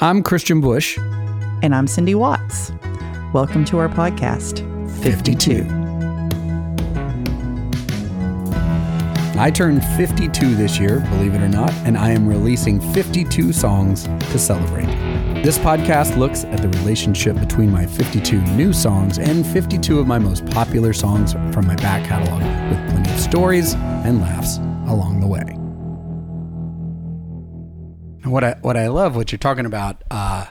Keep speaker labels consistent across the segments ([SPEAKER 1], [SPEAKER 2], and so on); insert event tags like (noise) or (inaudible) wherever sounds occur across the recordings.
[SPEAKER 1] I'm Kristian Bush,
[SPEAKER 2] And I'm Cindy Watts. Welcome to our podcast,
[SPEAKER 1] 52. I turned 52 this year, believe it or not, and I am releasing 52 songs to celebrate. This podcast looks at the relationship between my 52 new songs and 52 of my most popular songs from my back catalog, with plenty of stories and laughs along the way. And What I what I love, what you're talking about, uh,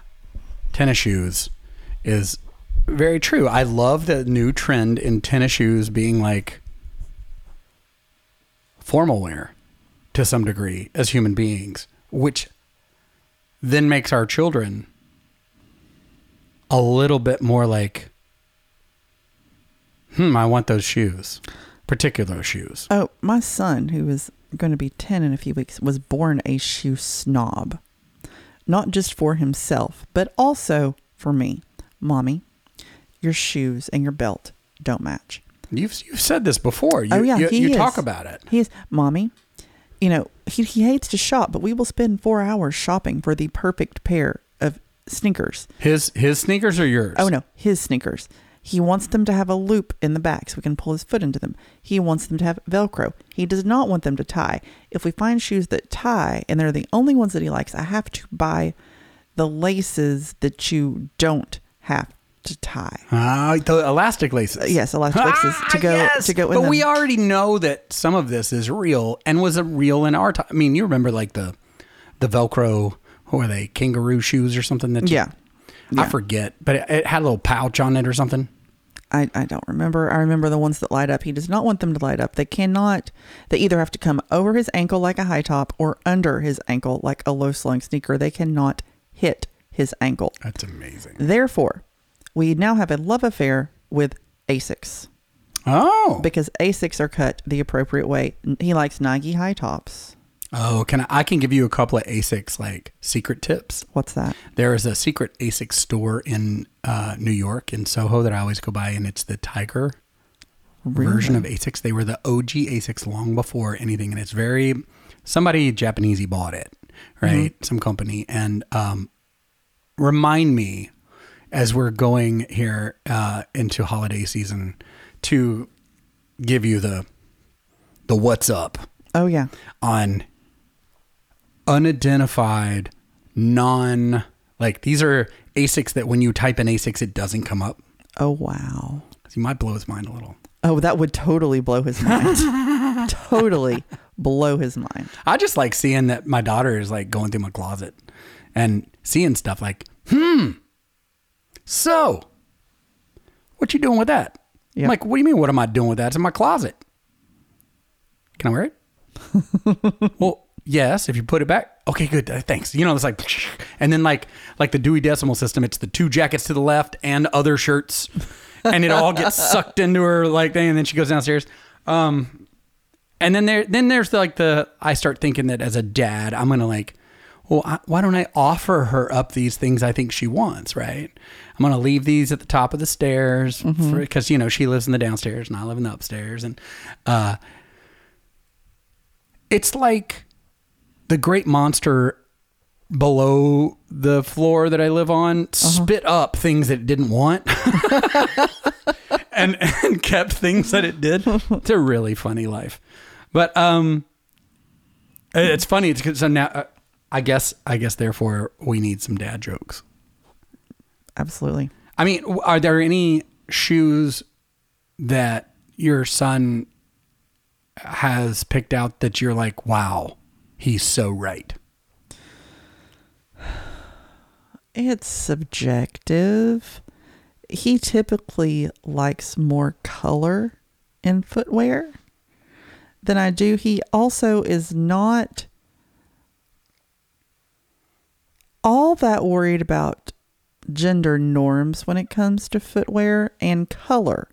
[SPEAKER 1] tennis shoes, is very true. I love the new trend in tennis shoes being like formal wear to some degree as human beings, which then makes our children a little bit more like, hmm, I want those shoes, particular shoes.
[SPEAKER 2] Oh, my son, who is going to be 10 in a few weeks, was born a shoe snob. Not just for himself, but also for me. Mommy, your shoes and your belt don't match.
[SPEAKER 1] You've you've said this before. Oh, you,
[SPEAKER 2] oh, yeah.
[SPEAKER 1] you,
[SPEAKER 2] he
[SPEAKER 1] you
[SPEAKER 2] is.
[SPEAKER 1] talk about it.
[SPEAKER 2] He is, Mommy, you know, he, he hates to shop, but we will spend four hours shopping for the perfect pair of sneakers.
[SPEAKER 1] His his sneakers are yours.
[SPEAKER 2] Oh no, his sneakers. He wants them to have a loop in the back so we can pull his foot into them. He wants them to have Velcro. He does not want them to tie. If we find shoes that tie and they're the only ones that he likes, I have to buy the laces that you don't have to tie.
[SPEAKER 1] Ah, the elastic laces.
[SPEAKER 2] Uh, yes, elastic laces to
[SPEAKER 1] Ah,
[SPEAKER 2] go
[SPEAKER 1] yes.
[SPEAKER 2] to go
[SPEAKER 1] But
[SPEAKER 2] them.
[SPEAKER 1] we already know that some of this is real and was a real in our time. I mean, you remember like the the Velcro, what were they, kangaroo shoes or something? That you-
[SPEAKER 2] yeah.
[SPEAKER 1] I forget, but it, it had a little pouch on it or something.
[SPEAKER 2] I, I don't remember. I remember the ones that light up. He does not want them to light up. They cannot. They either have to come over his ankle like a high top or under his ankle like a low slung sneaker. They cannot hit his ankle.
[SPEAKER 1] That's amazing.
[SPEAKER 2] Therefore, we now have a love affair with Asics
[SPEAKER 1] Oh,
[SPEAKER 2] because Asics are cut the appropriate way. He likes Nike high tops.
[SPEAKER 1] Oh, can I? I can give you a couple of Asics like secret tips.
[SPEAKER 2] What's that?
[SPEAKER 1] There is a secret Asics store in uh, New York in Soho that I always go by, and it's the Tiger version of Asics. They were the OG Asics long before anything, and it's very somebody Japanesey bought it, right? Some company, and um, remind me as we're going here uh, into holiday season to give you the the what's up
[SPEAKER 2] Oh yeah.
[SPEAKER 1] on unidentified non like these are asics that when you type in asics it doesn't come up
[SPEAKER 2] Oh wow.
[SPEAKER 1] you might blow his mind a little
[SPEAKER 2] Oh, that would totally blow his mind. (laughs) totally blow his mind.
[SPEAKER 1] i just like seeing that my daughter is like going through my closet and seeing stuff like hmm so what you doing with that
[SPEAKER 2] Yeah.
[SPEAKER 1] I'm like what do you mean what am i doing with that it's in my closet can i wear it (laughs) well yes if you put it back okay good uh, thanks. You know it's like and then like like the dewey decimal system it's the two jackets to the left and other shirts and it all gets (laughs) sucked into her like thing and then she goes downstairs. Um and then there then there's like the i start thinking that as a dad i'm gonna like well I, why don't i offer her up these things i think she wants right? I'm gonna leave these at the top of the stairs because you know she lives in the downstairs and i live in the upstairs and uh it's like the great monster below the floor that I live on spit up things that it didn't want (laughs) and and kept things that it did. It's a really funny life. But um it's funny it's 'cause- so now uh, I guess I guess therefore we need some dad jokes.
[SPEAKER 2] Absolutely.
[SPEAKER 1] I mean, are there any shoes that your son has picked out that you're like, wow, he's so right?
[SPEAKER 2] It's subjective. He typically likes more color in footwear than I do. He also is not all that worried about gender norms when it comes to footwear and color.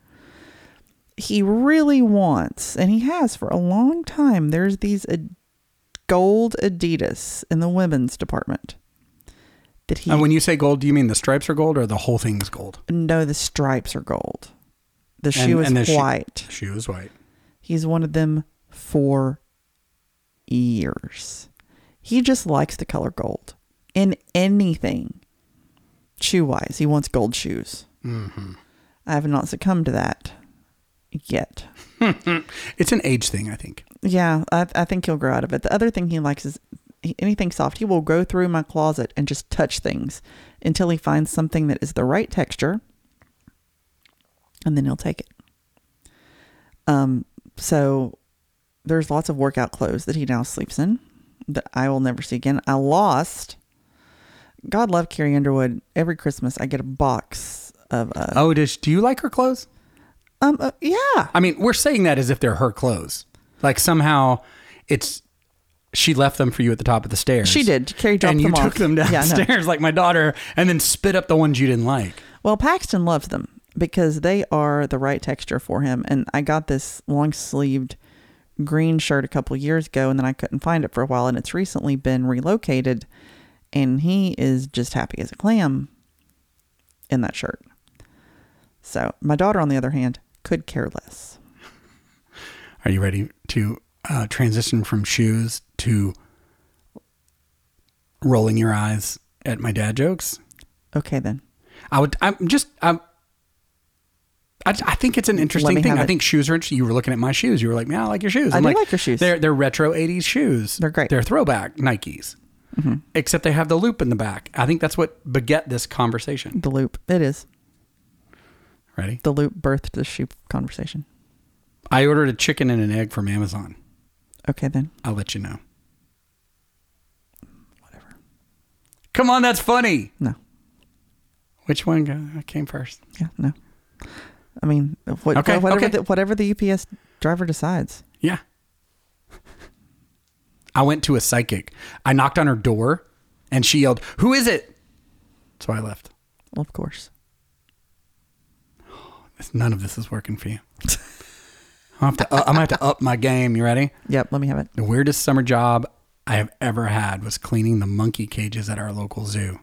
[SPEAKER 2] He really wants, and he has for a long time, there's these ad- gold Adidas in the women's department. That he
[SPEAKER 1] And when you say gold, do you mean the stripes are gold or the whole thing is gold?
[SPEAKER 2] no, the stripes are gold. The
[SPEAKER 1] And-
[SPEAKER 2] shoe is
[SPEAKER 1] and the shoe-
[SPEAKER 2] white.
[SPEAKER 1] Shoe is white.
[SPEAKER 2] He's wanted them for years. He just likes the color gold. in anything shoe wise. He wants gold shoes.
[SPEAKER 1] Mm-hmm.
[SPEAKER 2] I have not succumbed to that yet. (laughs)
[SPEAKER 1] It's an age thing, I think.
[SPEAKER 2] Yeah, I, I think he'll grow out of it. The other thing he likes is anything soft. He will go through my closet and just touch things until he finds something that is the right texture, and then he'll take it. Um, so there's lots of workout clothes that he now sleeps in that I will never see again. I lost. God love Carrie Underwood. Every Christmas, I get a box of. Uh,
[SPEAKER 1] Oh, does do you like her clothes?
[SPEAKER 2] um, uh, yeah,
[SPEAKER 1] I mean, we're saying that as if they're her clothes. Like somehow it's she left them for you at the top of the stairs.
[SPEAKER 2] She did. Carrie dropped
[SPEAKER 1] and you took them
[SPEAKER 2] Yeah, I know.
[SPEAKER 1] downstairs (laughs) like my daughter, and then spit up the ones you didn't like.
[SPEAKER 2] Well, Paxton loves them because they are the right texture for him. And I got this long sleeved green shirt a couple years ago, and then I couldn't find it for a while, and it's recently been relocated, and he is just happy as a clam in that shirt. So my daughter, on the other hand, could care less.
[SPEAKER 1] Are you ready to uh, transition from shoes to rolling your eyes at my dad jokes?
[SPEAKER 2] Okay, then.
[SPEAKER 1] I would. I'm just. I'm. I, I think it's an interesting thing. I think shoes are interesting. You were looking at my shoes. You were like, "Man, I like your shoes."
[SPEAKER 2] I
[SPEAKER 1] I'm
[SPEAKER 2] do
[SPEAKER 1] like,
[SPEAKER 2] like your shoes.
[SPEAKER 1] They're they're retro '80s shoes.
[SPEAKER 2] They're great.
[SPEAKER 1] They're throwback Nikes,
[SPEAKER 2] Mm-hmm.
[SPEAKER 1] except they have the loop in the back. I think that's what beget this conversation.
[SPEAKER 2] The loop. It is.
[SPEAKER 1] Ready?
[SPEAKER 2] The loop birthed the shoe conversation.
[SPEAKER 1] I ordered a chicken and an egg from Amazon.
[SPEAKER 2] Okay, then.
[SPEAKER 1] I'll let you know. Whatever. Come on, that's funny.
[SPEAKER 2] No.
[SPEAKER 1] Which one came first?
[SPEAKER 2] Yeah, no. I mean, what,
[SPEAKER 1] Okay,
[SPEAKER 2] whatever,
[SPEAKER 1] okay.
[SPEAKER 2] The, whatever the UPS driver decides.
[SPEAKER 1] Yeah. I went to a psychic. I knocked on her door and she yelled, Who is it? So I left.
[SPEAKER 2] Well, of course. (sighs)
[SPEAKER 1] None of this is working for you. (laughs) I'm gonna have to, uh, I'm gonna have to up my game. You ready?
[SPEAKER 2] Yep, let me have it.
[SPEAKER 1] The weirdest summer job I have ever had was cleaning the monkey cages at our local zoo.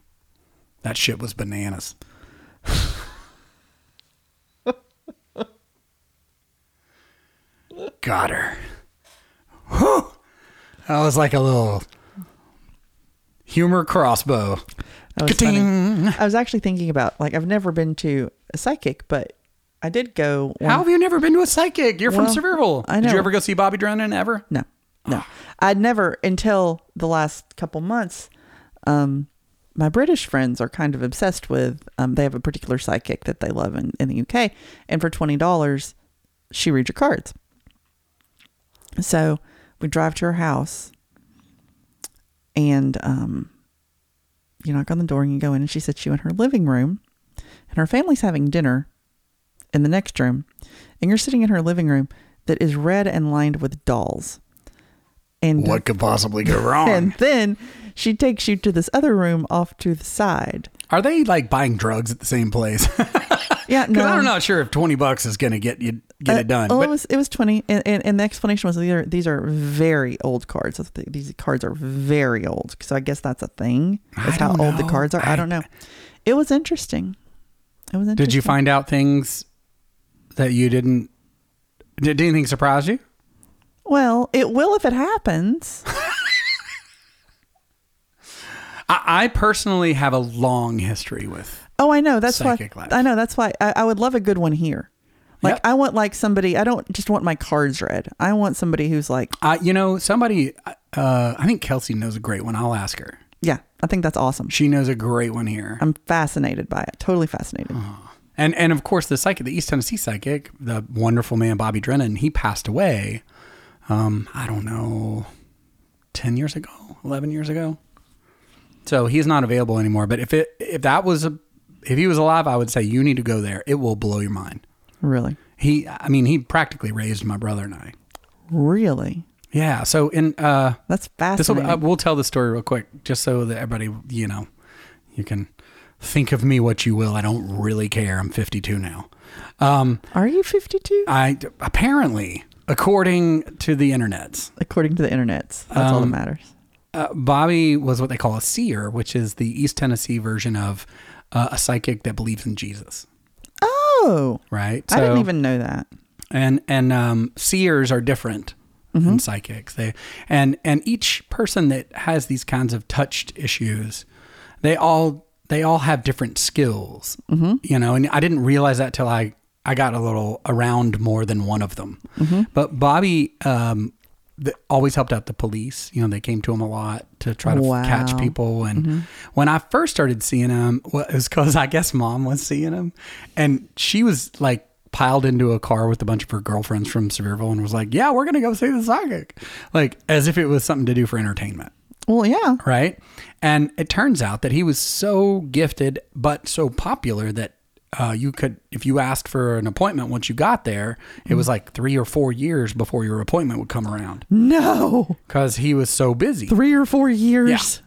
[SPEAKER 1] That shit was bananas. (laughs) Got her. Whew. That was like a little humor crossbow.
[SPEAKER 2] That was funny. I was actually thinking about like I've never been to a psychic, but I did go.
[SPEAKER 1] How have you never been to a psychic? You're from
[SPEAKER 2] Well,
[SPEAKER 1] Sevierville.
[SPEAKER 2] I
[SPEAKER 1] Did you ever go see Bobby Drennan ever?
[SPEAKER 2] No, no, I'd never until the last couple months. Um, my British friends are kind of obsessed with. Um, they have a particular psychic that they love in, in the UK, and for twenty dollars, she reads your cards. So we drive to her house, and um, you knock on the door and you go in, and she sits you in her living room, and her family's having dinner in the next room, and you're sitting in her living room that is red and lined with dolls. And
[SPEAKER 1] What could possibly go wrong? (laughs)
[SPEAKER 2] and then she takes you to this other room off to the side.
[SPEAKER 1] Are they like buying drugs at the same place? (laughs)
[SPEAKER 2] Yeah,
[SPEAKER 1] Because
[SPEAKER 2] no.
[SPEAKER 1] I'm not sure if 20 bucks is going to get you get
[SPEAKER 2] Uh,
[SPEAKER 1] it done.
[SPEAKER 2] Well,
[SPEAKER 1] but
[SPEAKER 2] it was it was twenty, and, and, and the explanation was these are these are very old cards. These cards are very old. So I guess that's a thing. That's how
[SPEAKER 1] don't
[SPEAKER 2] old the cards are. I,
[SPEAKER 1] I-
[SPEAKER 2] don't know. It was interesting. It was interesting.
[SPEAKER 1] did you find out things that you didn't? Did anything surprise you?
[SPEAKER 2] Well, it will if it happens. (laughs)
[SPEAKER 1] I, I personally have a long history with.
[SPEAKER 2] Oh, I know. That's why
[SPEAKER 1] life.
[SPEAKER 2] I know. That's why I, I would love a good one here. Like
[SPEAKER 1] Yep.
[SPEAKER 2] I want like somebody. I don't just want my cards read. I want somebody who's like,
[SPEAKER 1] Uh, you know, somebody. Uh, I think Kelsey knows a great one. I'll ask her.
[SPEAKER 2] yeah, I think that's awesome.
[SPEAKER 1] She knows a great one here.
[SPEAKER 2] I'm fascinated by it. Totally fascinated.
[SPEAKER 1] And and of course the psychic, the East Tennessee psychic, the wonderful man Bobby Drennan, he passed away. Um, I don't know, ten years ago, eleven years ago. So he's not available anymore. But if it if that was a if he was alive, I would say you need to go there. It will blow your mind.
[SPEAKER 2] Really,
[SPEAKER 1] He, I mean, he practically raised my brother and I.
[SPEAKER 2] really.
[SPEAKER 1] Yeah. So in uh,
[SPEAKER 2] That's
[SPEAKER 1] this will
[SPEAKER 2] fascinating.
[SPEAKER 1] uh, we'll tell the story real quick, just so that everybody you know, you can think of me what you will. I don't really care. I'm 52 now. Um,
[SPEAKER 2] Are you 52?
[SPEAKER 1] I apparently, according to the internets,
[SPEAKER 2] According to the internets, that's all that
[SPEAKER 1] Um,
[SPEAKER 2] matters.
[SPEAKER 1] uh, Bobby was what they call a seer, which is the East Tennessee version of uh, a psychic that believes in Jesus.
[SPEAKER 2] Oh,
[SPEAKER 1] Right?
[SPEAKER 2] I didn't even know that.
[SPEAKER 1] And and um, seers are different than psychics. They and and each person that has these kinds of touched issues, they all they all have different skills. Mm-hmm. You know, and I didn't realize that till I I got a little around more than one of them. But Bobby um, always helped out the police. You know, they came to him a lot to try to
[SPEAKER 2] Wow.
[SPEAKER 1] f- catch people. And when I first started seeing him, well, it was because I guess mom was seeing him, and she was like piled into a car with a bunch of her girlfriends from Sevierville and was like, "Yeah, we're gonna go see the psychic," like as if it was something to do for entertainment
[SPEAKER 2] Well, yeah.
[SPEAKER 1] right? And it turns out that he was so gifted, but so popular that uh, you could, if you asked for an appointment once you got there, it was like three or four years before your appointment would come around
[SPEAKER 2] No.
[SPEAKER 1] because he was so busy.
[SPEAKER 2] Three or four years.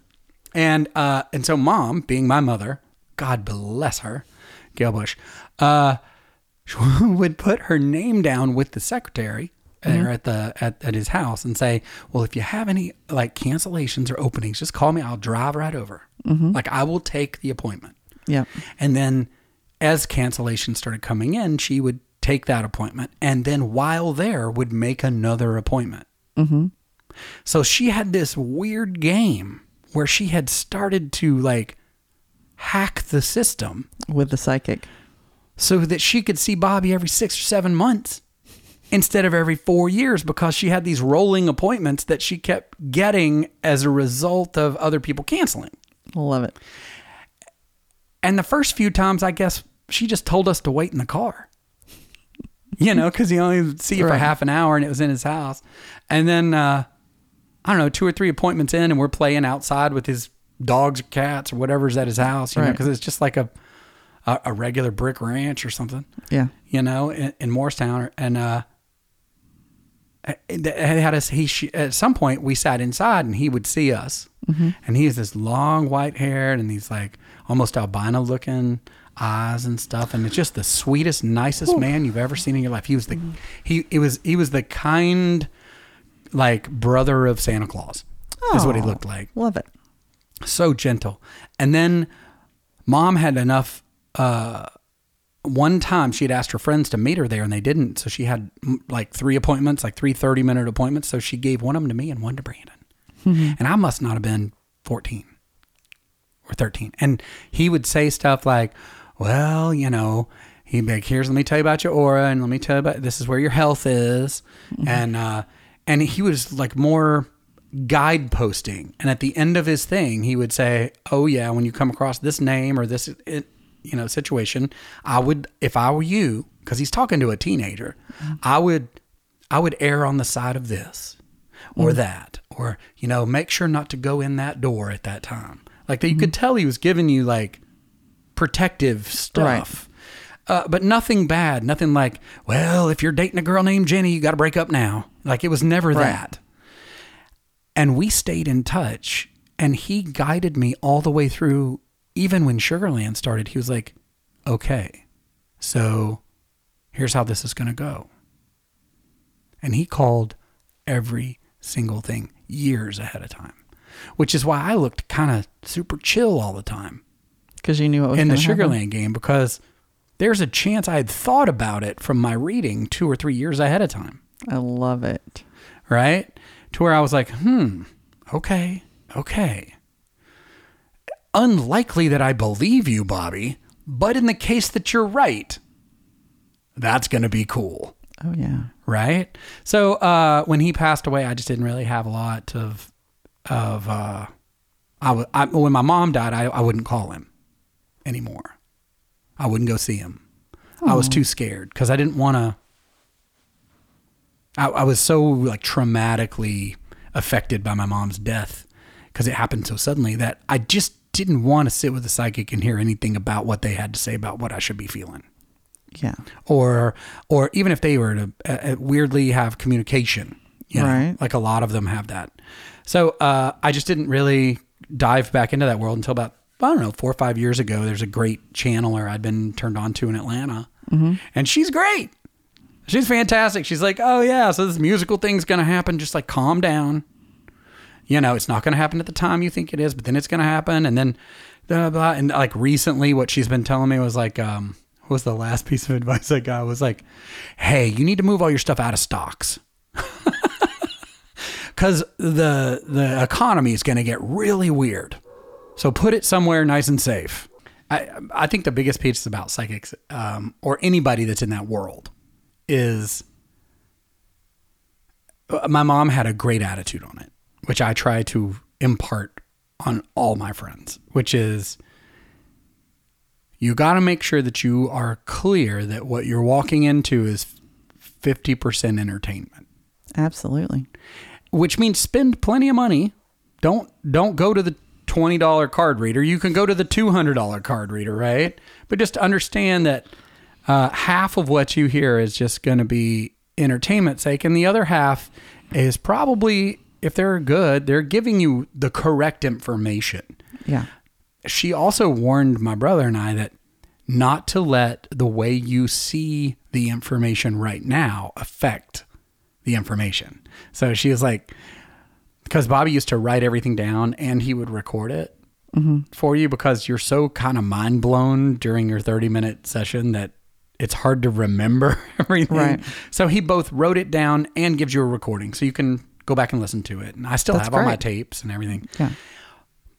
[SPEAKER 1] And uh, and so mom, being my mother, God bless her, Gail Bush, uh, (laughs) would put her name down with the secretary there at the at, at his house and say, "Well, if you have any like cancellations or openings, just call me. I'll drive right over. Like I will take the appointment."
[SPEAKER 2] Yeah.
[SPEAKER 1] And then as cancellations started coming in, she would take that appointment and then while there would make another appointment. Mm-hmm. So she had this weird game where she had started to like hack the system
[SPEAKER 2] With the psychic.
[SPEAKER 1] so that she could see Bobby every six or seven months instead of every four years because she had these rolling appointments that she kept getting as a result of other people canceling.
[SPEAKER 2] Love it.
[SPEAKER 1] And the first few times, I guess she just told us to wait in the car. You know, because he only would see you for half an hour and it was in his house. And then, uh, I don't know, two or three appointments in, and we're playing outside with his dogs or cats or whatever's at his house, you know, because it's just like a, a, a regular brick ranch or something,
[SPEAKER 2] Yeah.
[SPEAKER 1] you know, in, in Morristown. And, uh, Uh, had us, he, she, at some point we sat inside and he would see us mm-hmm. and he's this long white haired and these like almost albino looking eyes and stuff and it's just the sweetest nicest man you've ever seen in your life he was the mm-hmm. he it was he was the kind like brother of santa claus is what he
[SPEAKER 2] oh,
[SPEAKER 1] looked like
[SPEAKER 2] Love it.
[SPEAKER 1] so gentle. And then mom had enough. Uh, one time she had asked her friends to meet her there and they didn't. So she had like three appointments, like three 30 minute appointments. So she gave one of them to me and one to Brandon. And I must not have been 14 or 13. And he would say stuff like, well, you know, he'd be like, here's, let me tell you about your aura and let me tell you about, this is where your health is. And, uh, and he was like more guideposting. And at the end of his thing, he would say, oh yeah, when you come across this name or this, it, you know, situation, I would, if I were you, cause he's talking to a teenager, mm-hmm. I would, I would err on the side of this or mm-hmm. that, or, you know, make sure not to go in that door at that time. Like that you could mm-hmm. tell he was giving you like protective stuff. Uh, but nothing bad, nothing like, well, if you're dating a girl named Jenny, you got to break up now. Like it was never
[SPEAKER 2] Right.
[SPEAKER 1] that. And we stayed in touch, and he guided me all the way through. Even when Sugarland started, he was like, okay, so here's how this is going to go. And he called every single thing years ahead of time, which is why I looked kind of super chill all the time
[SPEAKER 2] Because you knew what was
[SPEAKER 1] in the
[SPEAKER 2] happen.
[SPEAKER 1] Sugarland game because there's a chance I had thought about it from my reading two or three years ahead of time,
[SPEAKER 2] I love it.
[SPEAKER 1] right? To where I was like, hmm, okay, okay. Unlikely that I believe you, Bobby, but in the case that you're right, that's going to be cool
[SPEAKER 2] Oh yeah.
[SPEAKER 1] right? So uh, when he passed away, I just didn't really have a lot of of. Uh, I, w- I when my mom died, I, I wouldn't call him anymore. I wouldn't go see him. I was too scared because I didn't want to. I, I was so like traumatically affected by my mom's death because it happened so suddenly that I just didn't want to sit with a psychic and hear anything about what they had to say about what I should be feeling
[SPEAKER 2] Yeah.
[SPEAKER 1] or or even if they were to uh, uh, weirdly have communication, you know,
[SPEAKER 2] Right.
[SPEAKER 1] like a lot of them have that. So uh, I just didn't really dive back into that world until about I don't know four or five years ago. There's a great channeler I'd been turned on to in Atlanta, and she's great. She's fantastic. She's like, oh yeah, so this musical thing's gonna happen. Just like calm down. You know, it's not gonna happen at the time you think it is, but then it's gonna happen, and then blah, blah. and like recently, what she's been telling me was like, um, what was the last (laughs) piece of advice I got was like, hey, you need to move all your stuff out of stocks. (laughs) because the the economy is going to get really weird. So put it somewhere nice and safe. I I think the biggest piece about psychics um, or anybody that's in that world is uh, my mom had a great attitude on it, which I try to impart on all my friends, which is you got to make sure that you are clear that what you're walking into is 50% entertainment,
[SPEAKER 2] Absolutely.
[SPEAKER 1] which means spend plenty of money. Don't don't go to the $20 card reader. You can go to the $200 card reader, right? But just understand that uh, half of what you hear is just going to be entertainment sake and the other half is probably if they're good, they're giving you the correct information
[SPEAKER 2] Yeah.
[SPEAKER 1] she also warned my brother and I that not to let the way you see the information right now affect the information. So she was like, because Bobby used to write everything down and he would record it mm-hmm. for you because you're so kind of mind blown during your 30 minute session that it's hard to remember (laughs) everything.
[SPEAKER 2] Right.
[SPEAKER 1] So he both wrote it down and gives you a recording so you can go back and listen to it. And I still
[SPEAKER 2] That's
[SPEAKER 1] have all my tapes and everything.
[SPEAKER 2] Yeah.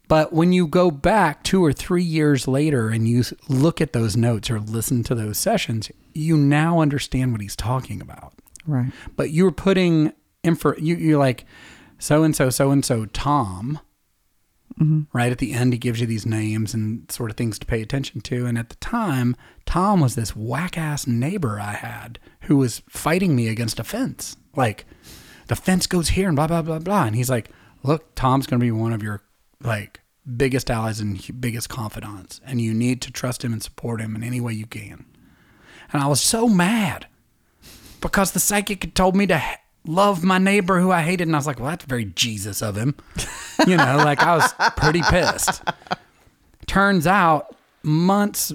[SPEAKER 1] But when you go back two or three years later and you look at those notes or listen to those sessions, you now understand what he's talking about.
[SPEAKER 2] Right.
[SPEAKER 1] But you're putting info, you, you're like, so and so, so and so, Tom. Mm-hmm. Right at the end, he gives you these names and sort of things to pay attention to. And at the time, Tom was this whack ass neighbor I had who was fighting me against a fence. Like, the fence goes here and blah, blah, blah, blah. And he's like, look, Tom's going to be one of your like biggest allies and biggest confidants. And you need to trust him and support him in any way you can. And I was so mad because the psychic had told me to love my neighbor who I hated. And I was like, well, that's very Jesus of him. (laughs) You know, like I was pretty pissed. Turns out, months,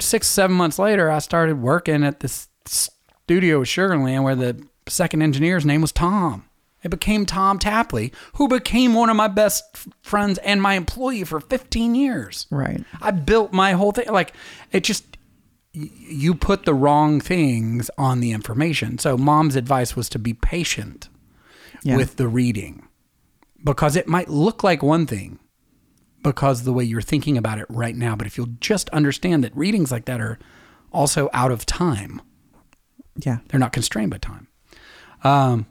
[SPEAKER 1] six, seven months later, I started working at this studio with Sugarland where the second engineer's name was Tom. It became Tom Tapley, who became one of my best friends and my employee for 15 years.
[SPEAKER 2] Right.
[SPEAKER 1] I built my whole thing. Like, it just, you put the wrong things on the information. So, mom's advice was to be patient
[SPEAKER 2] Yeah.
[SPEAKER 1] with the reading because it might look like one thing because the way you're thinking about it right now. But if you'll just understand that readings like that are also out of time,
[SPEAKER 2] yeah.
[SPEAKER 1] they're not constrained by time. Um,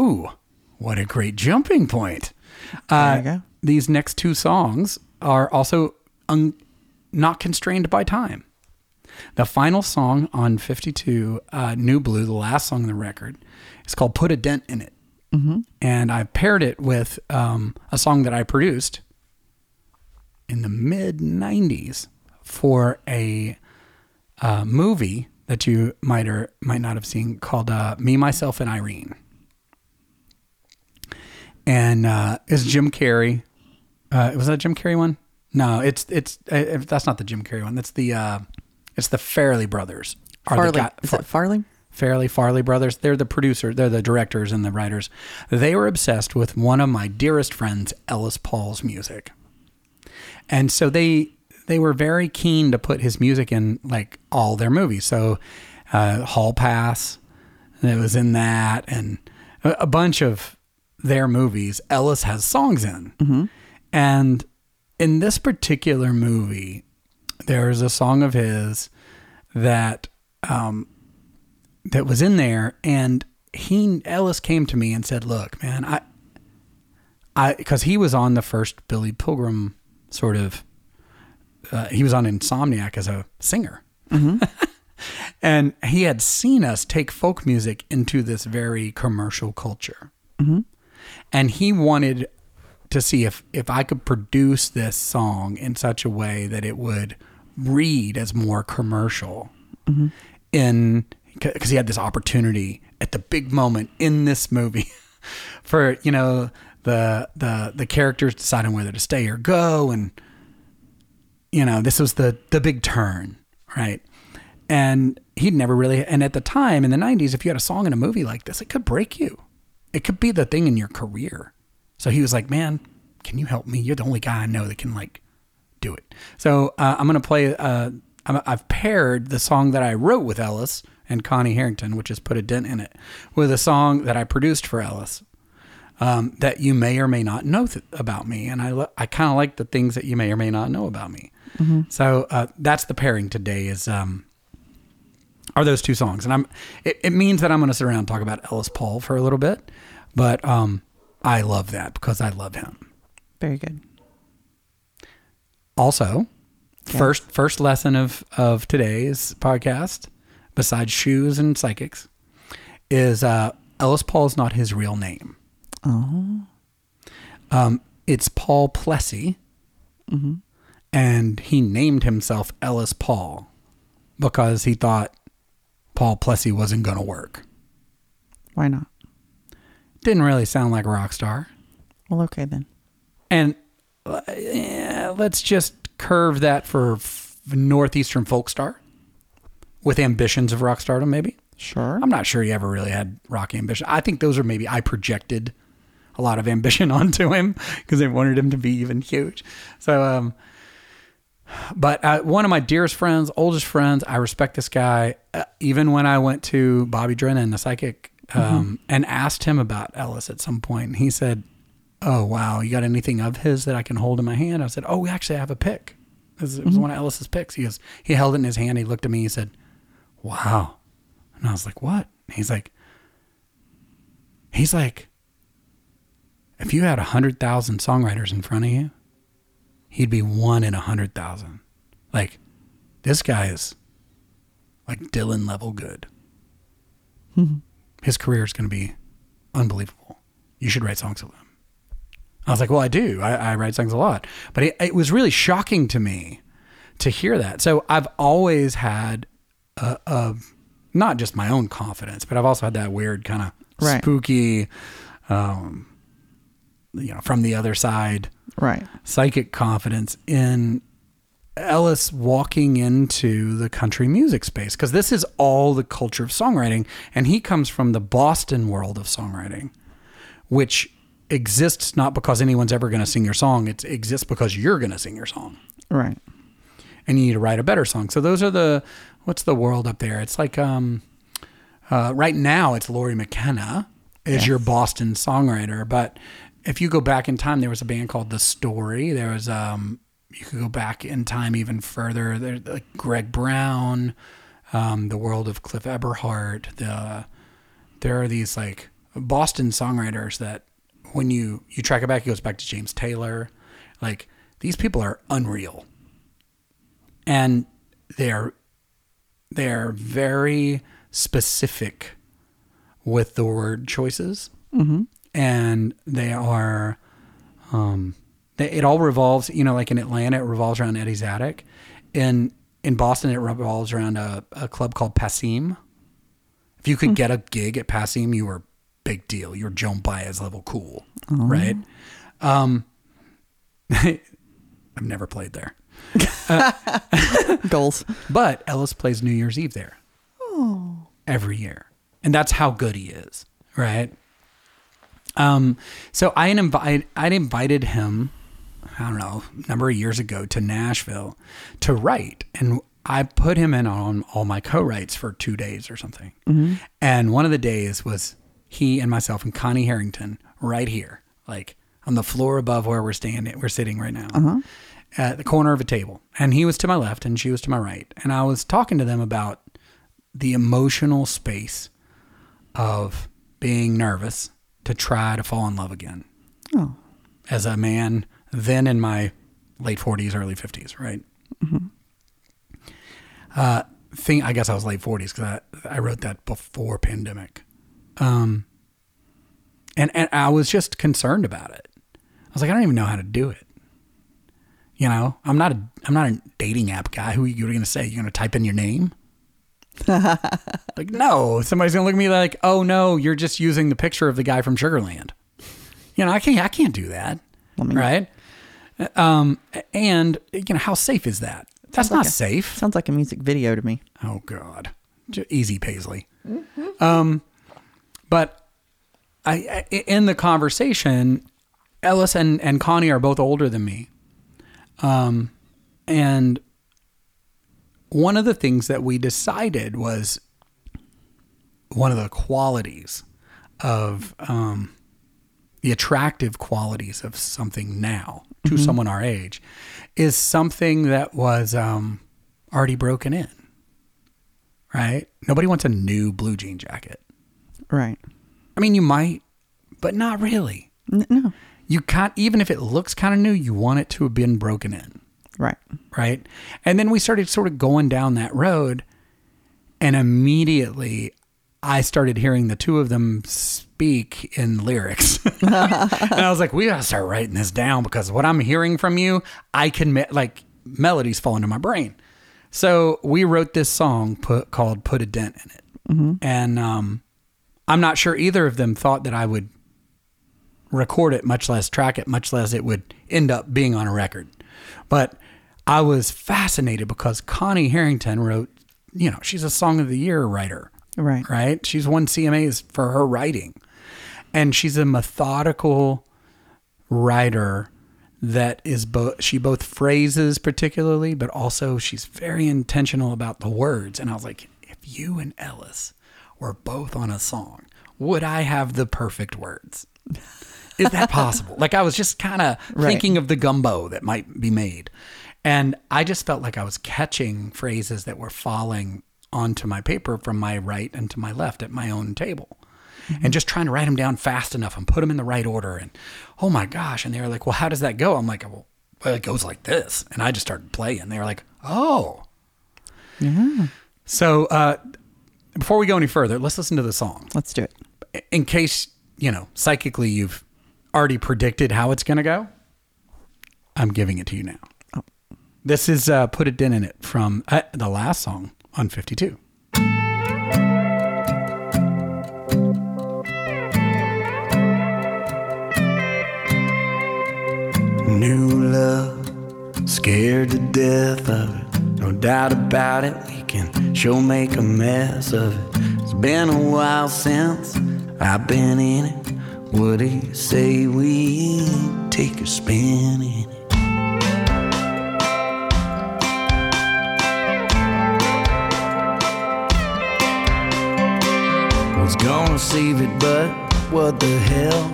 [SPEAKER 1] ooh, what a great jumping point. Uh,
[SPEAKER 2] There you go.
[SPEAKER 1] These next two songs are also un- not constrained by time. The final song on 52, uh, New Blue, the last song on the record, is called Put a Dent in It. Mm-hmm. And I paired it with um, a song that I produced in the mid 90s for a uh, movie that you might or might not have seen called uh, Me, Myself, and Irene. And uh, it's Jim Carrey. Uh, was that a Jim Carrey one? No, it's it's uh, that's not the Jim Carrey one. That's the uh, it's the Farley brothers. Are the
[SPEAKER 2] Farley.
[SPEAKER 1] guy-
[SPEAKER 2] Is that Farley?
[SPEAKER 1] Fairley Farley brothers. They're the producers, they're the directors and the writers. They were obsessed with one of my dearest friends, Ellis Paul's music. And so they they were very keen to put his music in like all their movies. So uh, Hall Pass, it was in that, and a, a bunch of their movies. Ellis has songs in, and in this particular movie, there's a song of his that um, that was in there, and he Ellis came to me and said, "Look, man, I, I, because he was on the first Billy Pilgrim sort of, uh, he was on Insomniac as a singer, mm-hmm. (laughs) and he had seen us take folk music into this very commercial culture, mm-hmm. and he wanted." To see if if I could produce this song in such a way that it would read as more commercial, mm-hmm. in because he had this opportunity at the big moment in this movie (laughs) for you know the the the characters deciding whether to stay or go and you know this was the the big turn right and he'd never really and at the time in the 90s if you had a song in a movie like this it could break you it could be the thing in your career so he was like man can you help me you're the only guy i know that can like do it. So uh, I'm going to play. Uh, I've paired the song that I wrote with Ellis and Connie Harrington, which is "Put a Dent in It," with a song that I produced for Ellis, um, that you may or may not know th- about me, and I lo- I kind of like the things that you may or may not know about me. So uh, that's the pairing today. Is um, are those two songs, and I'm it, it means that I'm going to sit around and talk about Ellis Paul for a little bit, but um, I love that because I love him.
[SPEAKER 2] Very good.
[SPEAKER 1] Also,
[SPEAKER 2] Okay.
[SPEAKER 1] first first lesson of of today's podcast, besides shoes and psychics, is uh, Ellis Paul is not his real name.
[SPEAKER 2] Oh.
[SPEAKER 1] Um, it's Paul Plessy, and he named himself Ellis Paul because he thought Paul Plessy wasn't going to work.
[SPEAKER 2] Why not?
[SPEAKER 1] Didn't really sound like a rock star.
[SPEAKER 2] Well, okay then.
[SPEAKER 1] And uh, yeah, let's just curve that for f- northeastern folk star with ambitions of rock stardom, maybe.
[SPEAKER 2] Sure.
[SPEAKER 1] I'm not sure he ever really had rock ambition. I think those are maybe I projected a lot of ambition (laughs) onto him because they wanted him to be even huge. So, um, but uh, one of my dearest friends, oldest friends, I respect this guy. Uh, even when I went to Bobby Drennan, the psychic, um, and asked him about Ellis at some point, he said, "Oh wow, you got anything of his that I can hold in my hand?" I said, "Oh, we actually have a pick. It was one of Ellis's picks." He goes, he held it in his hand. He looked at me. He said, "Wow," and I was like, "What?" He's like, he's like, if you had a hundred thousand songwriters in front of you, he'd be one in a hundred thousand. Like, this guy is like Dylan level good. (laughs) His career is going to be unbelievable. You should write songs with him. I was like, well, I do. I, I write songs a lot. But it, it was really shocking to me to hear that. So I've always had a, a not just my own confidence, but I've also had that weird kind of
[SPEAKER 2] Right.
[SPEAKER 1] spooky, um, you know, from the other side
[SPEAKER 2] Right.
[SPEAKER 1] psychic confidence in Ellis walking into the country music space because this is all the culture of songwriting, and he comes from the Boston world of songwriting, which exists not because anyone's ever going to sing your song; it exists because you're going to sing your song,
[SPEAKER 2] Right.
[SPEAKER 1] and you need to write a better song. So those are the what's the world up there? It's like um, uh, right now it's Lori McKenna is
[SPEAKER 2] Yes.
[SPEAKER 1] your Boston songwriter, but if you go back in time, there was a band called The Story. There was um, you could go back in time even further. There, like Greg Brown, um, the world of Cliff Eberhardt. The there are these like Boston songwriters that when you you track it back, it goes back to James Taylor. Like these people are unreal, and they're they're very specific with the word choices,
[SPEAKER 2] Mm-hmm.
[SPEAKER 1] And they are. Um, they, it all revolves, you know, like in Atlanta, it revolves around Eddie's attic. In in Boston, it revolves around a, a club called Passim. If you could get a gig at Passim, you were big deal. you're Joan Baez level cool, right? Um, (laughs) I've never played there. (laughs)
[SPEAKER 2] Goals.
[SPEAKER 1] But Ellis plays New Year's Eve there. Every year. And that's how good he is, right? Um, so I invite I'd invited him, I don't know, a number of years ago to Nashville to write. And I put him in on all my co-writes for two days or something. And one of the days was he and myself and Connie Harrington right here, like on the floor above where we're standing, we're sitting right now at the corner of a table. And he was to my left and she was to my right. And I was talking to them about the emotional space of being nervous to try to fall in love again
[SPEAKER 2] Oh.
[SPEAKER 1] as a man then in my late 40s, early 50s, right? Uh, thing, I guess I was late 40s because I, I wrote that before pandemic. Um, and, and I was just concerned about it. I was like, I don't even know how to do it. You know, I'm not a I'm not a dating app guy. Who are you going to say? You're going to type in your name? Like, no. Somebody's going to look at me like, oh no, you're just using the picture of the guy from Sugarland. You know, I can't I can't do that,
[SPEAKER 2] mean,
[SPEAKER 1] right? Um, and you know, how safe is that? That's
[SPEAKER 2] Sounds
[SPEAKER 1] not
[SPEAKER 2] like a-
[SPEAKER 1] safe.
[SPEAKER 2] Sounds like a music video to me.
[SPEAKER 1] Oh God, easy Paisley. Um, but I, I in the conversation, Ellis and and Connie are both older than me. Um, and one of the things that we decided was one of the qualities of um, the attractive qualities of something now to someone our age is something that was um, already broken in. Right? Nobody wants a new blue jean jacket.
[SPEAKER 2] Right.
[SPEAKER 1] I mean, you might, but not really.
[SPEAKER 2] No.
[SPEAKER 1] You can't, even if it looks kind of new, you want it to have been broken in.
[SPEAKER 2] Right.
[SPEAKER 1] right? And then we started sort of going down that road, and immediately I started hearing the two of them speak in lyrics. (laughs) and I was like, we gotta start writing this down because what I'm hearing from you, I can, me- like, melodies fall into my brain. So we wrote this song put, called Put a Dent in It. And um, I'm not sure either of them thought that I would record it, much less track it, much less it would end up being on a record. But I was fascinated because Connie Harrington wrote, you know, she's a Song of the Year writer,
[SPEAKER 2] Right.
[SPEAKER 1] right? She's won CMAs for her writing. And she's a methodical writer that is both, she both phrases particularly, but also she's very intentional about the words. And I was like, if you and Ellis were both on a song, would I have the perfect words? Is that possible? (laughs) like I was just kind of
[SPEAKER 2] Right.
[SPEAKER 1] thinking of the gumbo that might be made. And I just felt like I was catching phrases that were falling onto my paper from my right and to my left at my own table. And just trying to write them down fast enough and put them in the right order. And oh my gosh. And they were like, well, how does that go? I'm like, well, well it goes like this. And I just started playing. They were like, oh.
[SPEAKER 2] Yeah.
[SPEAKER 1] So uh, before we go any further, let's listen to the song
[SPEAKER 2] Let's do it.
[SPEAKER 1] in case you know psychically you've already predicted how it's going to go i'm giving it to you now. This is uh, put a dent in it from uh, the last song on 52 new love scared to death of it. No doubt about it we can sure make a mess of it. It's been a while since i've been in it. What do you say we take a spin in it was gonna save it but what the hell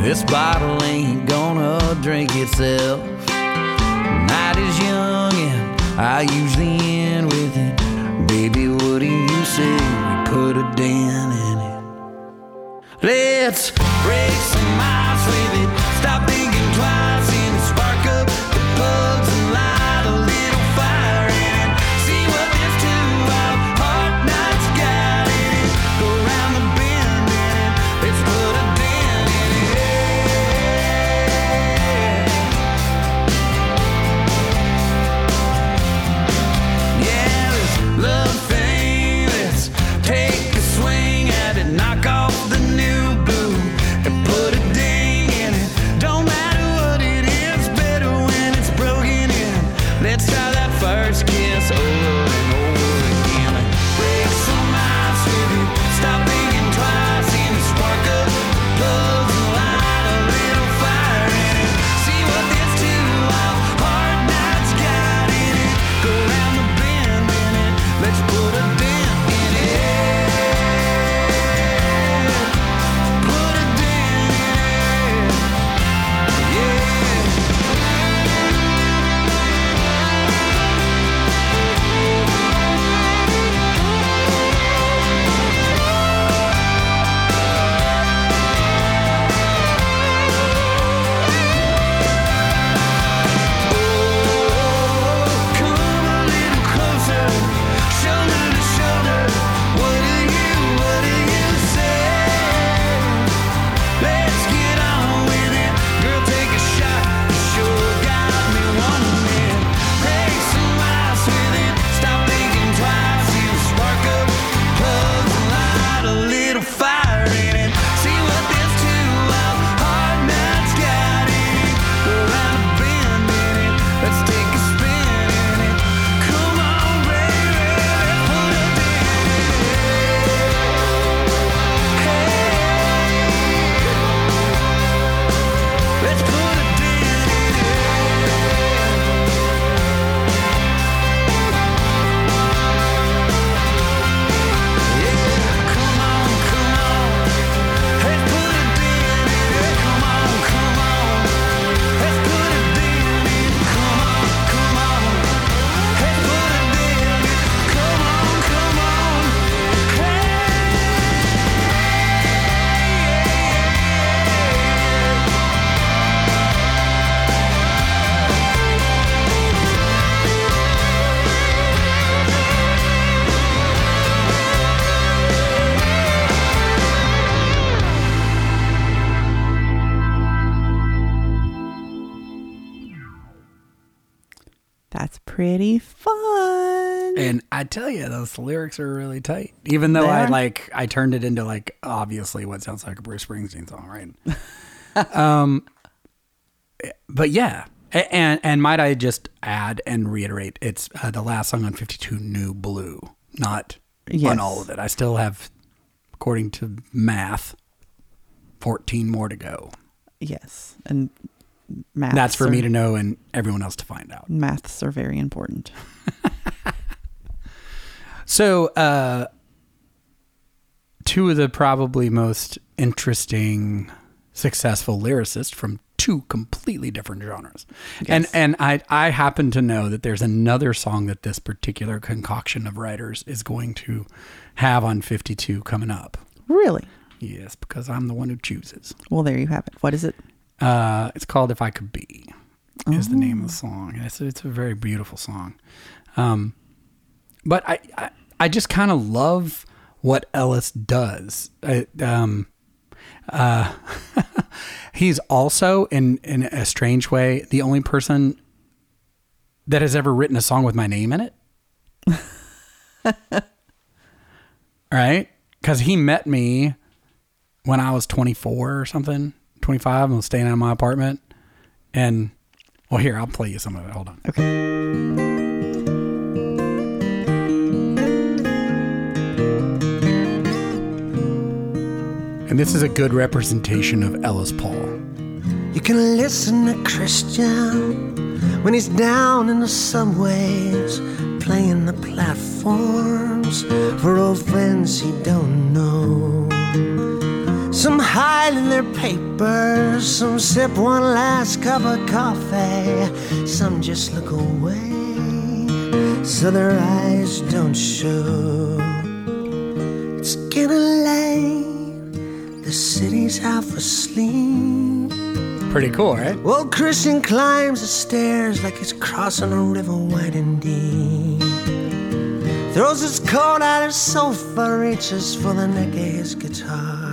[SPEAKER 1] this bottle ain't gonna drink itself Night is young and I usually end with it. Baby, what do you say we put a dent in it? Let's break some ice with it. Stop thinking
[SPEAKER 2] That's pretty fun.
[SPEAKER 1] And I tell you, those lyrics are really tight. Even though
[SPEAKER 2] They
[SPEAKER 1] I like, I turned it into like obviously what sounds like a Bruce Springsteen song, right? (laughs) um, but yeah, and and might I just add and reiterate, it's uh, the last song on Fifty Two, New Blue, not
[SPEAKER 2] Yes.
[SPEAKER 1] on all of it. I still have, according to math, fourteen more to go.
[SPEAKER 2] yes. And maths
[SPEAKER 1] That's for
[SPEAKER 2] are,
[SPEAKER 1] me to know and everyone else to find out.
[SPEAKER 2] Maths are very important. (laughs)
[SPEAKER 1] So, uh, two of the probably most interesting, successful lyricists from two completely different genres, and and I I happen to know that there's another song that this particular concoction of writers is going to have on 52 coming up.
[SPEAKER 2] Really?
[SPEAKER 1] Yes, because I'm the one who chooses.
[SPEAKER 2] Well, there you have it. What is it?
[SPEAKER 1] Uh, it's called "If I Could Be," is the name of the song. And It's it's a very beautiful song. Um, but I I, I just kind of love what Ellis does. I, um, uh, (laughs) he's also in in a strange way the only person that has ever written a song with my name in it. (laughs) right? Because he met me when I was 24 or something, 25, and was staying out of my apartment. And, well, here, I'll play you some of it. Hold on.
[SPEAKER 2] Okay.
[SPEAKER 1] And this is a good representation of Ellis Paul.
[SPEAKER 3] You can listen to Kristian when he's down in the subways, playing the platforms for old friends he don't know. Some hide in their papers, some sip one last cup of coffee, some just look away so their eyes don't show. It's getting late, the city's half asleep.
[SPEAKER 1] Pretty cool, right?
[SPEAKER 3] Old Kristian climbs the stairs like he's crossing a river wide and deep. Throws his coat out his sofa, reaches for the neck of his guitar.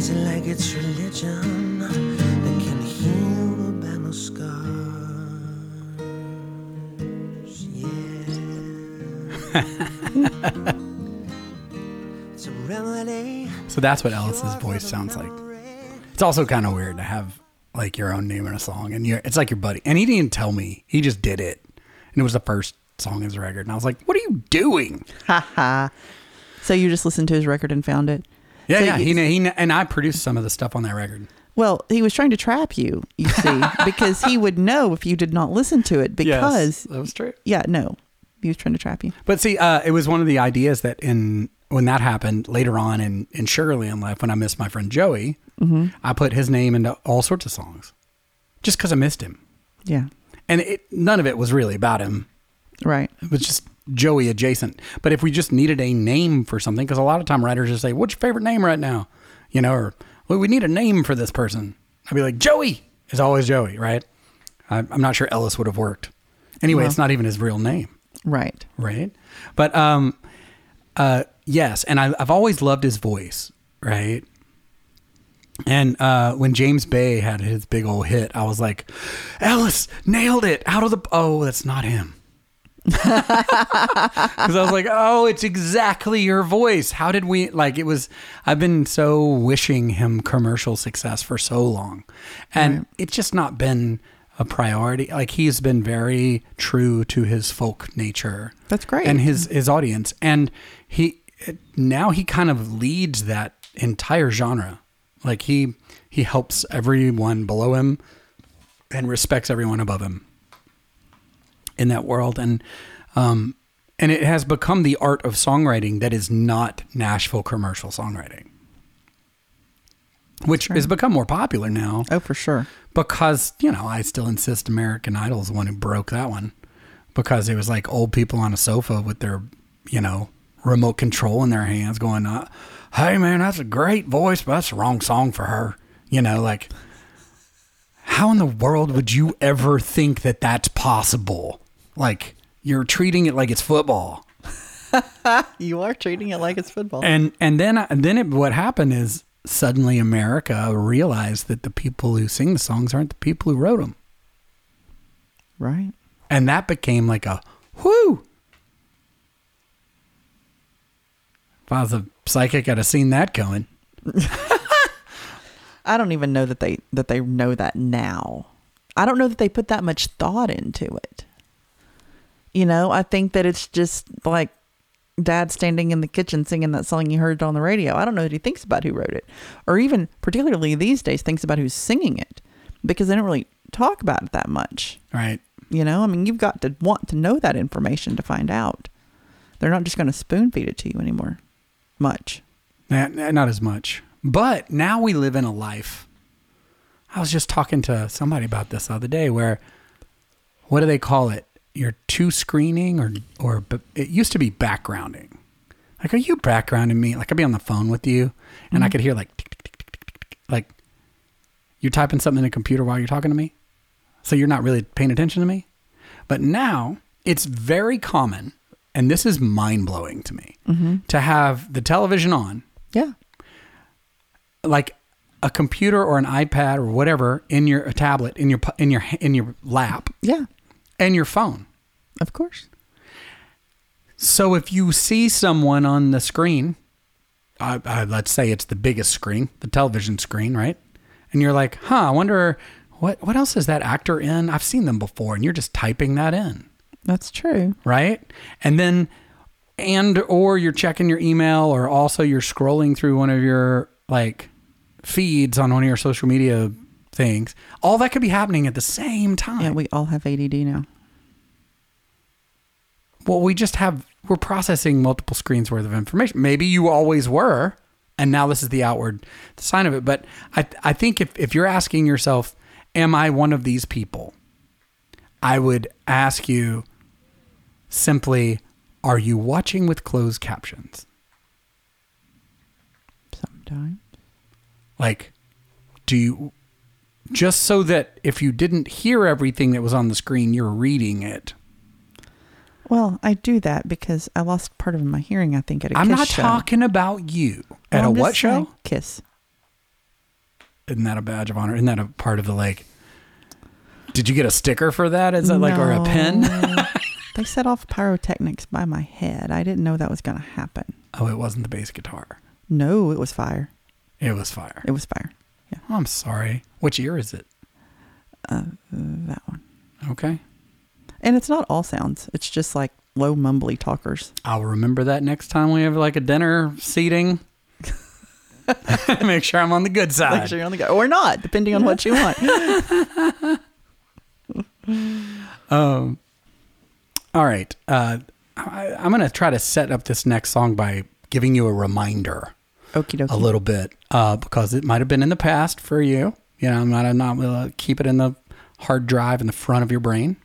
[SPEAKER 3] And he plays it like it's religion that can heal the battle scars. Yeah. it's a remedy.
[SPEAKER 1] So that's what Ellis's voice sounds like. It's also kind of weird to have like your own name in a song, and you're, it's like your buddy. And he didn't tell me; he just did it, and it was the first song on his record. And I was like, "What are you doing?"
[SPEAKER 2] Ha ha. So you just listened to his record and found it?
[SPEAKER 1] Yeah,
[SPEAKER 2] So
[SPEAKER 1] yeah.
[SPEAKER 2] you-
[SPEAKER 1] He, he and I produced some of the stuff on that record.
[SPEAKER 2] Well, he was trying to trap you, you see, (laughs) because he would know if you did not listen to it because,
[SPEAKER 1] that was true.
[SPEAKER 2] yeah, no, he was trying to trap you.
[SPEAKER 1] But see, uh, it was one of the ideas that in when that happened later on in in Sugarland Life, when I missed my friend Joey, I put his name into all sorts of songs, just because I missed him,
[SPEAKER 2] Yeah,
[SPEAKER 1] and it, none of it was really about him.
[SPEAKER 2] right.
[SPEAKER 1] It was just Joey adjacent. But if we just needed a name for something, because a lot of time writers just say, "What's your favorite name right now?" You know, or well, we need a name for this person. I'd be like, Joey is always Joey, right? I, I'm not sure Ellis would have worked. Anyway,
[SPEAKER 2] Well.
[SPEAKER 1] it's not even his real name
[SPEAKER 2] Right.
[SPEAKER 1] right? But um, uh, yes, and I, I've always loved his voice, right? And uh, when James Bay had his big old hit, I was like, Ellis nailed it out of the. Oh, that's not him. (laughs) Because I was like, oh, it's exactly your voice. How did we like? It was. I've been so wishing him commercial success for so long, and it's just not been a priority. Like he's been very true to his folk nature.
[SPEAKER 2] That's great.
[SPEAKER 1] And his his audience, and he now he kind of leads that entire genre. Like he he helps everyone below him and respects everyone above him in that world. And um and it has become the art of songwriting that is not Nashville commercial songwriting. Which has become more popular now.
[SPEAKER 2] Oh, for sure.
[SPEAKER 1] because you know I still insist American Idol is the one who broke that one. Because it was like old people on a sofa with their you know remote control in their hands going uh, hey man that's a great voice but that's the wrong song for her. You know like how in the world would you ever think that that's possible like you're treating it like it's football (laughs)
[SPEAKER 2] You are treating it like it's football.
[SPEAKER 1] and and then and then it, what happened is suddenly America realized that the people who sing the songs aren't the people who wrote them
[SPEAKER 2] Right.
[SPEAKER 1] And that became like a whoo. If I was a psychic, I'd have seen that coming. (laughs)
[SPEAKER 2] I don't even know that they that they know that now. I don't know that they put that much thought into it. You know, I think that it's just like dad standing in the kitchen singing that song you heard on the radio. I don't know that he thinks about who wrote it or even particularly these days thinks about who's singing it because they don't really talk about it that much.
[SPEAKER 1] Right.
[SPEAKER 2] You know, I mean, you've got to want to know that information to find out. They're not just going to spoon feed it to you anymore. Much.
[SPEAKER 1] Nah, Not as much. But now we live in a life. I was just talking to somebody about this the other day where, what do they call it? You're two screening or, or it used to be backgrounding. Like, are you backgrounding me? Like, I'd be on the phone with you and I mm-hmm. could hear like, tick, tick, tick, like you're typing something in a computer while you're talking to me. So you're not really paying attention to me. But now it's very common, and this is mind blowing to me, mm-hmm. to have the television on
[SPEAKER 2] Yeah.
[SPEAKER 1] like a computer or an iPad or whatever in your a tablet in your in your in your lap
[SPEAKER 2] Yeah.
[SPEAKER 1] And your phone.
[SPEAKER 2] Of course.
[SPEAKER 1] So if you see someone on the screen, uh, uh, let's say it's the biggest screen, the television screen, right? And you're like, "Huh, I wonder what what else is that actor in? I've seen them before." And you're just typing that in,
[SPEAKER 2] That's true.
[SPEAKER 1] right? And then and or you're checking your email or also you're scrolling through one of your like feeds on one of your social media things. All that could be happening at the same time.
[SPEAKER 2] Yeah, we all have ADD now.
[SPEAKER 1] well, we just have we're processing multiple screens worth of information. Maybe you always were, and now this is the outward sign of it. But I I think if if you're asking yourself, am I one of these people? I would ask you simply, are you watching with closed captions?
[SPEAKER 2] Sometimes.
[SPEAKER 1] Like, do you just so that if you didn't hear everything that was on the screen, you're reading it?
[SPEAKER 2] Well, I do that because I lost part of my hearing. I think at a
[SPEAKER 1] I'm not
[SPEAKER 2] show.
[SPEAKER 1] talking about you at
[SPEAKER 2] Well,
[SPEAKER 1] a what show?
[SPEAKER 2] Kiss.
[SPEAKER 1] Isn't that a badge of honor? Isn't that a part of the like? Did you get a sticker for that? Is that like or a pen? (laughs)
[SPEAKER 2] They set off pyrotechnics by my head. I didn't know that was going to happen.
[SPEAKER 1] Oh, it wasn't the bass guitar.
[SPEAKER 2] No, it was fire.
[SPEAKER 1] It was fire.
[SPEAKER 2] It was fire. Yeah,
[SPEAKER 1] Oh, I'm sorry. Which year is it?
[SPEAKER 2] uh, that one.
[SPEAKER 1] Okay.
[SPEAKER 2] And it's not all sounds. It's just like low mumbly talkers.
[SPEAKER 1] I'll remember that next time we have like a dinner seating. (laughs) Make sure I'm on the good side.
[SPEAKER 2] Make sure you're on the go, or not, depending on what you want. (laughs)
[SPEAKER 1] Um, all right. Uh, I, I'm going to try to set up this next song by giving you a reminder.
[SPEAKER 2] Okie dokie.
[SPEAKER 1] a little bit uh, because it might have been in the past for you. You know, I'm not, I'm not going to keep it in the hard drive in the front of your brain.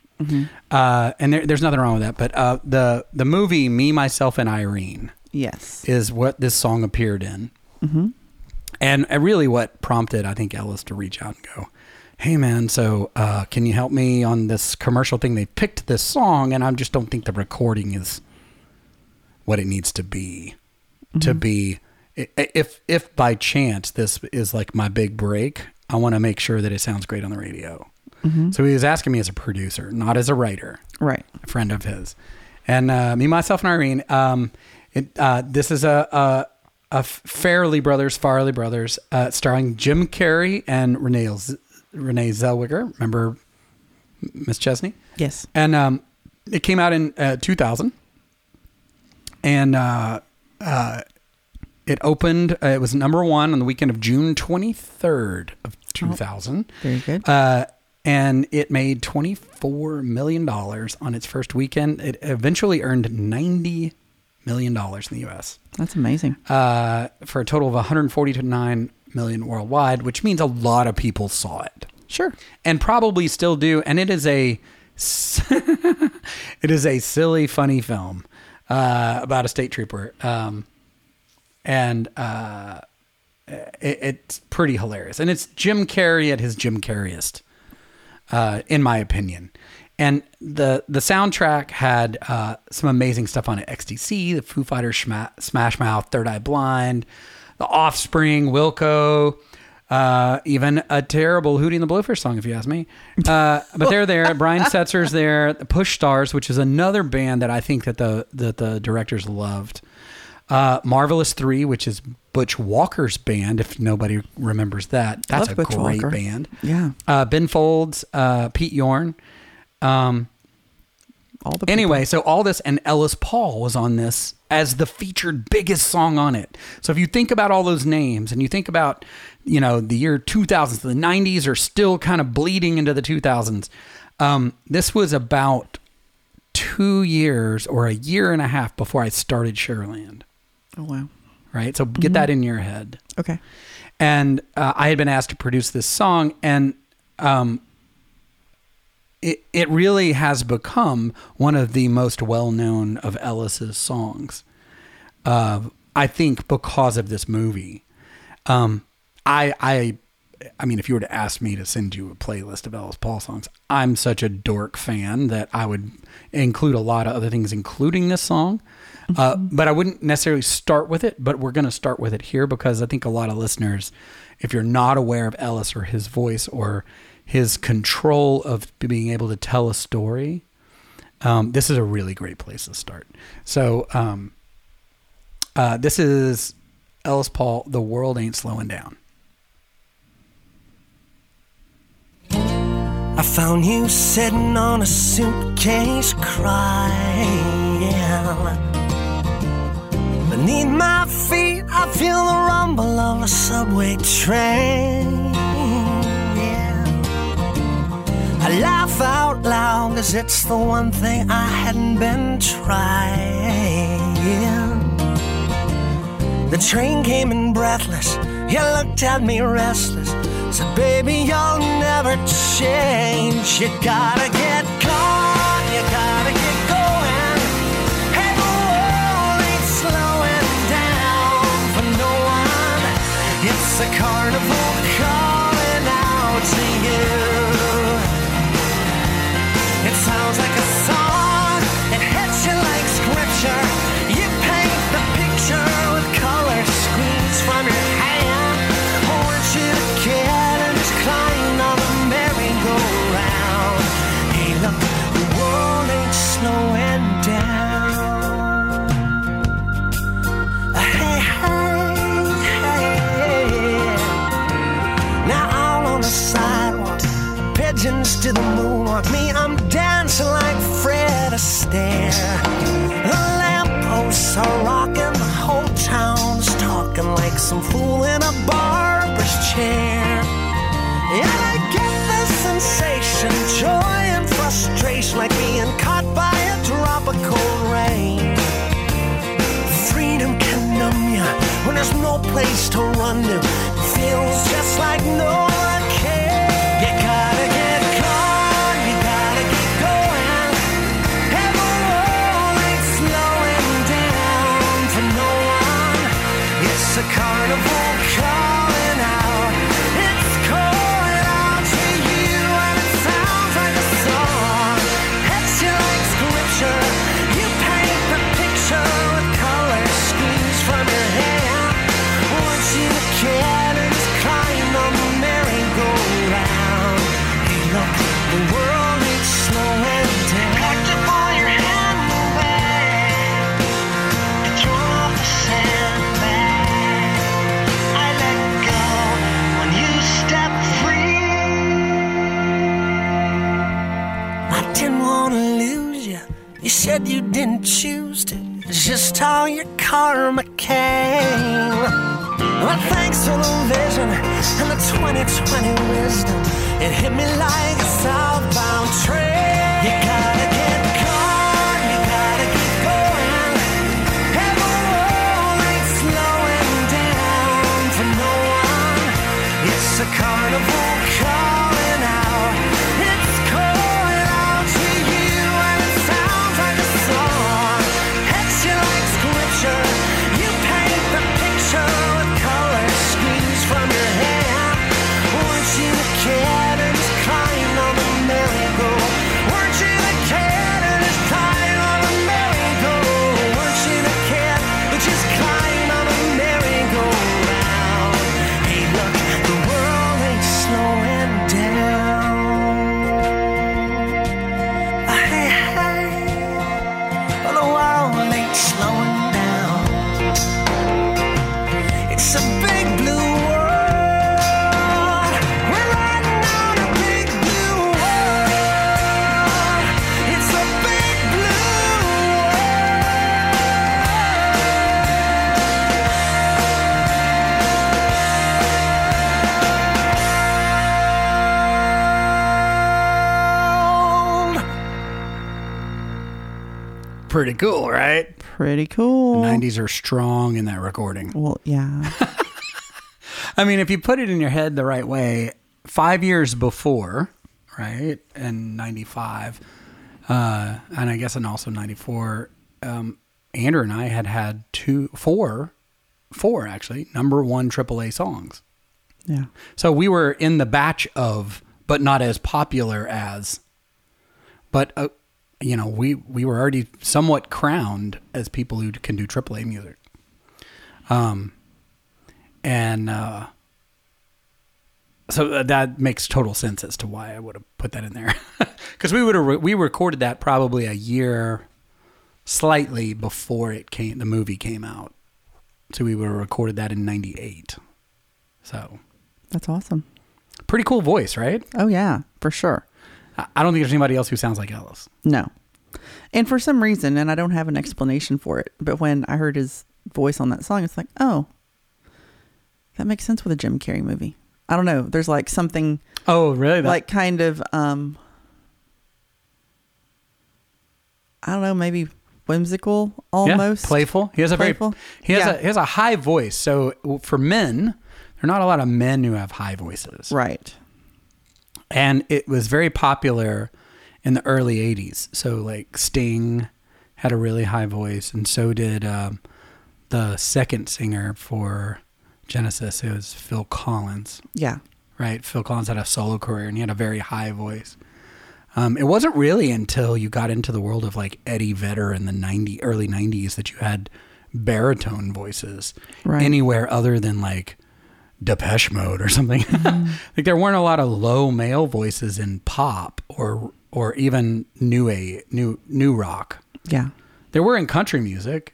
[SPEAKER 1] Uh, and there, there's nothing wrong with that. But uh, the the movie Me, Myself, and Irene
[SPEAKER 2] Yes.
[SPEAKER 1] is what this song appeared in. And uh, really, what prompted I think Ellis to reach out and go, "Hey, man, so uh, can you help me on this commercial thing? They picked this song, and I just don't think the recording is what it needs to be. To be, if if by chance this is like my big break, I want to make sure that it sounds great on the radio. So he was asking me as a producer, not as a writer
[SPEAKER 2] Right.
[SPEAKER 1] a friend of his, and uh, me, myself, and Irene. Um, it, uh, this is a, a a Fairley Brothers, Farley Brothers, uh, starring Jim Carrey and Renee Z- Renee Zellweger. Remember Miss Chesney?
[SPEAKER 2] Yes.
[SPEAKER 1] And um, it came out in uh, 2000, and uh, uh, it opened. Uh, it was number one on the weekend of June 23rd of 2000.
[SPEAKER 2] Very good.
[SPEAKER 1] Uh, and it made $24 million on its first weekend. It eventually earned $90 million in the U.S.
[SPEAKER 2] That's amazing.
[SPEAKER 1] Uh, for a total of 149 million worldwide, which means a lot of people saw it
[SPEAKER 2] Sure.
[SPEAKER 1] and probably still do. And it is a (laughs) it is a silly, funny film uh, about a state trooper, um, and uh, it, it's pretty hilarious. And it's Jim Carrey at his Jim Carreyest, uh, in my opinion. And the the soundtrack had uh, some amazing stuff on it: XTC, the Foo Fighters, Schma- Smash Mouth, Third Eye Blind, The Offspring, Wilco, Uh, even a terrible Hootie and the Blowfish song, if you ask me. Uh, but they're there. (laughs) Brian Setzer's there. The Push Stars, which is another band that I think that the that the directors loved. Uh, Marvelous Three, which is Butch Walker's band. If nobody remembers that, that's a
[SPEAKER 2] Butch
[SPEAKER 1] great
[SPEAKER 2] Walker.
[SPEAKER 1] band.
[SPEAKER 2] Yeah.
[SPEAKER 1] Uh, ben Folds, uh, Pete Yorn. Um,
[SPEAKER 2] All the
[SPEAKER 1] Anyway, so all this and Ellis Paul was on this as the featured biggest song on it. So if you think about all those names and you think about, you know, the year 2000s, the 90s are still kind of bleeding into the 2000s. Um, this was about two years or a year and a half before I started Sugarland,
[SPEAKER 2] Oh wow.
[SPEAKER 1] right? So get that in your head
[SPEAKER 2] Okay.
[SPEAKER 1] and uh, I had been asked to produce this song, and um, it it really has become one of the most well known of Ellis's songs. Uh, I think because of this movie, um, I I I mean, if you were to ask me to send you a playlist of Ellis Paul songs, I'm such a dork fan that I would include a lot of other things, including this song. Uh, but I wouldn't necessarily start with it, but we're going to start with it here because I think a lot of listeners, if you're not aware of Ellis or his voice or his control of being able to tell a story, um, this is a really great place to start. So, um, uh, this is Ellis Paul, The World Ain't Slowing Down.
[SPEAKER 3] I found you sitting on a suitcase crying. Beneath my feet, I feel the rumble of a subway train. Yeah. I laugh out loud, cause it's the one thing I hadn't been trying. The train came in breathless. You looked at me restless. Said, baby, you'll never change. You gotta get place to just how your karma came. But thanks to the vision and the 2020 wisdom, it hit me like
[SPEAKER 1] Pretty cool. 90s are strong in that recording.
[SPEAKER 2] Well, yeah. (laughs)
[SPEAKER 1] I mean, if you put it in your head the right way, five years before, right, in 95, uh, and I guess in also 94, um, Andrew and I had had two, four, four actually, number one AAA songs.
[SPEAKER 2] yeah.
[SPEAKER 1] So we were in the batch of, but not as popular as, but uh, you know, we we were already somewhat crowned as people who can do AAA music. Um, and uh, so that makes total sense as to why I would have put that in there, (laughs) because we would have re- we recorded that probably a year, slightly before it came the movie came out. So we would have recorded that in '98. So
[SPEAKER 2] That's awesome.
[SPEAKER 1] pretty cool voice, right?
[SPEAKER 2] Oh, yeah, for sure.
[SPEAKER 1] I don't think there's anybody else who sounds like Ellis.
[SPEAKER 2] No. And for some reason, and I don't have an explanation for it, but when I heard his voice on that song, it's like, oh, that makes sense with a Jim Carrey movie. I don't know. There's like something
[SPEAKER 1] Oh, really? That-
[SPEAKER 2] like kind of um I don't know, maybe whimsical almost.
[SPEAKER 1] Yeah, playful. He has a
[SPEAKER 2] Playful?
[SPEAKER 1] very he has
[SPEAKER 2] Yeah.
[SPEAKER 1] a he has a high voice. So for men, there are not a lot of men who have high voices.
[SPEAKER 2] Right.
[SPEAKER 1] And it was very popular in the early 80s. So like Sting had a really high voice and so did um, the second singer for Genesis. It was Phil Collins.
[SPEAKER 2] Yeah.
[SPEAKER 1] right? Phil Collins had a solo career and he had a very high voice. Um, it wasn't really until you got into the world of like Eddie Vedder in the 90 early 90s that you had baritone voices
[SPEAKER 2] Right.
[SPEAKER 1] anywhere other than like Depeche Mode or something. (laughs) like there weren't a lot of low male voices in pop or or even new a new new rock.
[SPEAKER 2] Yeah.
[SPEAKER 1] There were in country music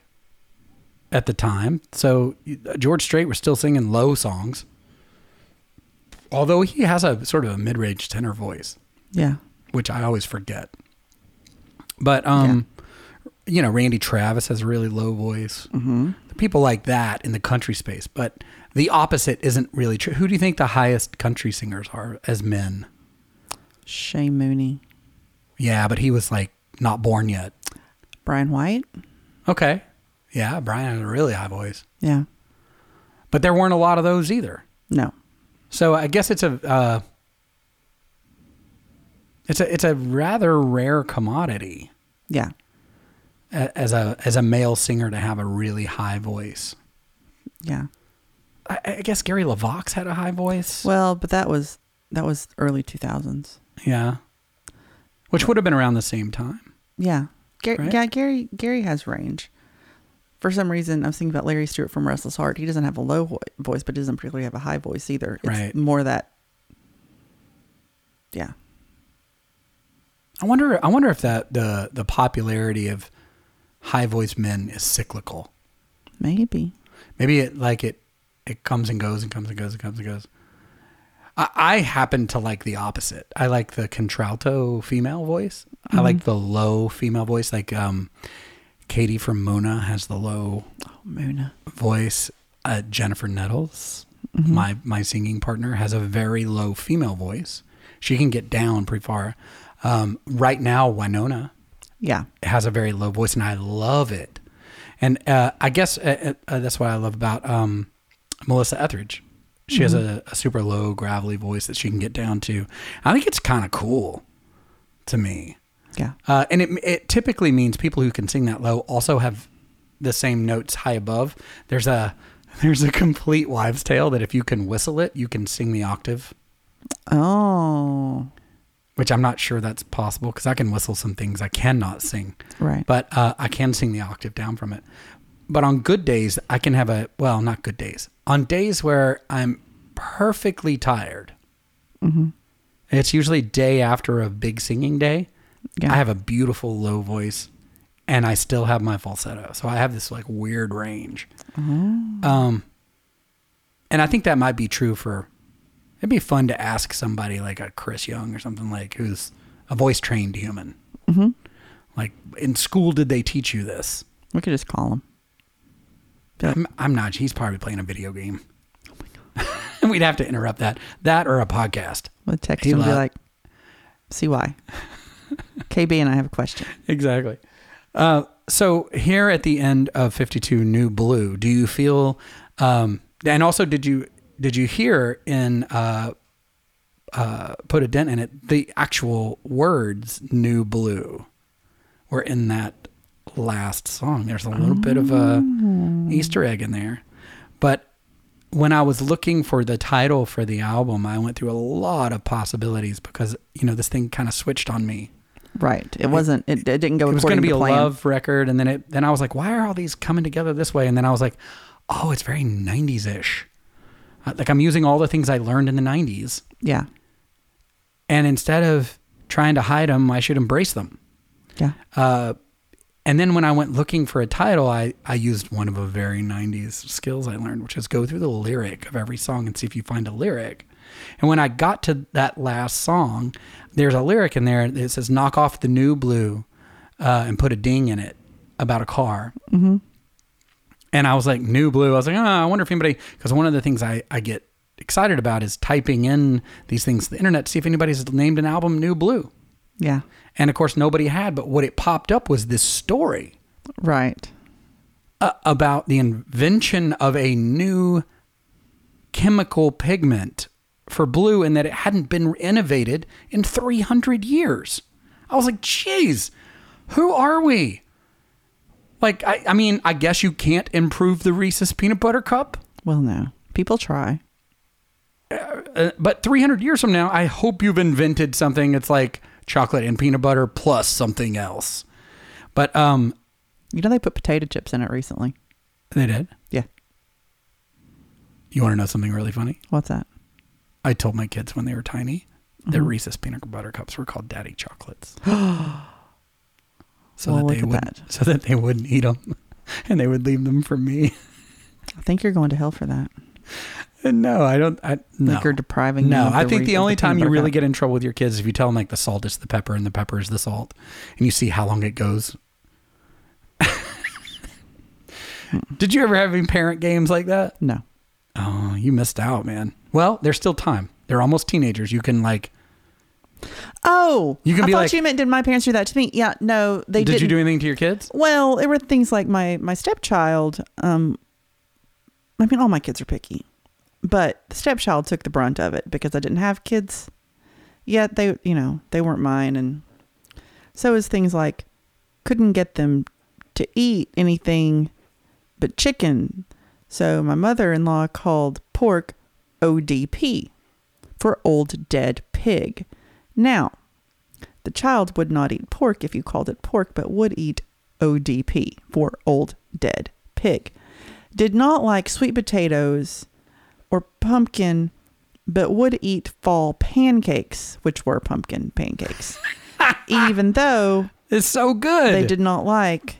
[SPEAKER 1] at the time. So George Strait was still singing low songs. Although he has a sort of a mid-range tenor voice,
[SPEAKER 2] Yeah.
[SPEAKER 1] which I always forget. But um you know, Randy Travis has a really low voice. Mm-hmm. People like that in the country space, but the opposite isn't really true. Who do you think the highest country singers are as men?
[SPEAKER 2] Shane Mooney.
[SPEAKER 1] Yeah, but he was like not born yet.
[SPEAKER 2] Brian White.
[SPEAKER 1] Okay. Yeah, Brian has a really high voice.
[SPEAKER 2] Yeah.
[SPEAKER 1] But there weren't a lot of those either.
[SPEAKER 2] No.
[SPEAKER 1] So I guess it's a uh, it's a it's a rather rare commodity
[SPEAKER 2] Yeah.
[SPEAKER 1] As a as a male singer to have a really high voice.
[SPEAKER 2] Yeah.
[SPEAKER 1] I, I guess Gary LeVox had a high voice.
[SPEAKER 2] Well, but that was that was early 2000s.
[SPEAKER 1] yeah, which would have been around the same time.
[SPEAKER 2] Yeah. Gary,
[SPEAKER 1] Right?
[SPEAKER 2] Yeah, Gary Gary has range. For some reason, I was thinking about Larry Stewart from Restless Heart. He doesn't have a low voice, but he doesn't particularly have a high voice either. It's
[SPEAKER 1] Right.
[SPEAKER 2] more that. Yeah.
[SPEAKER 1] I wonder. I wonder if that the the popularity of high voiced men is cyclical.
[SPEAKER 2] Maybe.
[SPEAKER 1] Maybe it like it it comes and goes and comes and goes and comes and goes. I, I happen to like the opposite. I like the contralto female voice. I like the low female voice. Like um, Katie from Mona has the low
[SPEAKER 2] Oh, Mona.
[SPEAKER 1] voice. Uh, Jennifer Nettles, my my singing partner, has a very low female voice. She can get down pretty far. Um, right now, Winona
[SPEAKER 2] Yeah.
[SPEAKER 1] has a very low voice, and I love it. And uh, I guess uh, uh, that's what I love about um, Melissa Etheridge. She has a, a super low, gravelly voice that she can get down to. I think it's kind of cool to me.
[SPEAKER 2] Yeah.
[SPEAKER 1] Uh, and it, it typically means people who can sing that low also have the same notes high above. There's a (laughs) there's a complete wives' tale that if you can whistle it, you can sing the octave.
[SPEAKER 2] Oh.
[SPEAKER 1] Which I'm not sure that's possible because I can whistle some things I cannot sing.
[SPEAKER 2] Right.
[SPEAKER 1] but uh, I can sing the octave down from it. But on good days, I can have a well, not good days. On days where I'm perfectly tired, it's usually day after a big singing day.
[SPEAKER 2] Yeah.
[SPEAKER 1] I have a beautiful low voice, and I still have my falsetto, so I have this like weird range. Um, and I think that might be true for. It'd be fun to ask somebody like a Chris Young or something like who's a voice trained human.
[SPEAKER 2] Mm-hmm.
[SPEAKER 1] Like in school, did they teach you this?
[SPEAKER 2] We could just call him.
[SPEAKER 1] I'm, I'm not. He's probably playing a video game. (laughs) We'd have to interrupt that. That or a podcast.
[SPEAKER 2] We'll text
[SPEAKER 1] Hey,
[SPEAKER 2] him and be like, see why. (laughs) KB and I have a question.
[SPEAKER 1] Exactly. Uh, So here at the end of 52 New Blue, do you feel um and also did you did you hear in uh uh put a dent in it the actual words New Blue were in that last song. There's a little bit of a Easter egg in there. But when I was looking for the title for the album, I went through a lot of possibilities because you know this thing kind of switched on me.
[SPEAKER 2] Right. It wasn't. It, it didn't go.
[SPEAKER 1] It was going to be a
[SPEAKER 2] plan.
[SPEAKER 1] love record, and then it then I was like, why are all these coming together this way? And then I was like, oh, it's very '90s ish. Like I'm using all the things I learned in the '90s,
[SPEAKER 2] Yeah.
[SPEAKER 1] and instead of trying to hide them, I should embrace them.
[SPEAKER 2] Yeah.
[SPEAKER 1] Uh, and then when I went looking for a title, I, I used one of a very 90s skills I learned, which is go through the lyric of every song and see if you find a lyric. And when I got to that last song, there's a lyric in there that says, knock off the new blue uh, and put a ding in it about a car. Mm-hmm. And I was like, new blue. I was like, oh, I wonder if anybody, because one of the things I, I get excited about is typing in these things to the internet to see if anybody's named an album New Blue.
[SPEAKER 2] Yeah.
[SPEAKER 1] And of course, nobody had, but what it popped up was this story
[SPEAKER 2] Right.
[SPEAKER 1] uh, about the invention of a new chemical pigment for blue and that it hadn't been innovated in 300 years. I was like, geez, who are we? Like, I, I mean, I guess you can't improve the Reese's peanut butter cup,
[SPEAKER 2] Well, no. People try.
[SPEAKER 1] uh, but 300 years from now, I hope you've invented something that's like chocolate and peanut butter plus something else. But um,
[SPEAKER 2] You know they put potato chips in it recently.
[SPEAKER 1] they did.
[SPEAKER 2] Yeah.
[SPEAKER 1] You want to know something really funny?
[SPEAKER 2] What's that?
[SPEAKER 1] I told my kids when they were tiny that Reese's peanut butter cups were called daddy chocolates. (gasps) (gasps) (gasps) so
[SPEAKER 2] Well,
[SPEAKER 1] that they would
[SPEAKER 2] that.
[SPEAKER 1] so that they wouldn't eat them (laughs) and they would leave them for me.
[SPEAKER 2] I think you're going to hell for that.
[SPEAKER 1] Uh, no, I don't I no.
[SPEAKER 2] Like you're depriving
[SPEAKER 1] no, I think the only
[SPEAKER 2] the
[SPEAKER 1] time you really
[SPEAKER 2] cup.
[SPEAKER 1] get in trouble with your kids is if you tell them like the salt is the pepper and the pepper is the salt, and you see how long it goes. (laughs) Did you ever have any parent games like that?
[SPEAKER 2] No.
[SPEAKER 1] Oh, you missed out, man. Well, there's still time. They're almost teenagers. You can like.
[SPEAKER 2] Oh,
[SPEAKER 1] You can
[SPEAKER 2] I
[SPEAKER 1] be
[SPEAKER 2] thought
[SPEAKER 1] like-
[SPEAKER 2] you meant did my parents do that to me? Yeah, no, they
[SPEAKER 1] did
[SPEAKER 2] didn't.
[SPEAKER 1] you do anything to your kids?
[SPEAKER 2] Well, there were things like my my stepchild. Um, I mean, all my kids are picky, but the stepchild took the brunt of it because I didn't have kids yet. They, you know, they weren't mine, and so it was things like couldn't get them to eat anything but chicken. So my mother-in-law called pork ODP for old dead pig. Now, the child would not eat pork if you called it pork, but would eat ODP for old dead pig. Did not like sweet potatoes or pumpkin, but would eat fall pancakes, which were pumpkin pancakes. (laughs) Even though
[SPEAKER 1] It's so good.
[SPEAKER 2] they did not like,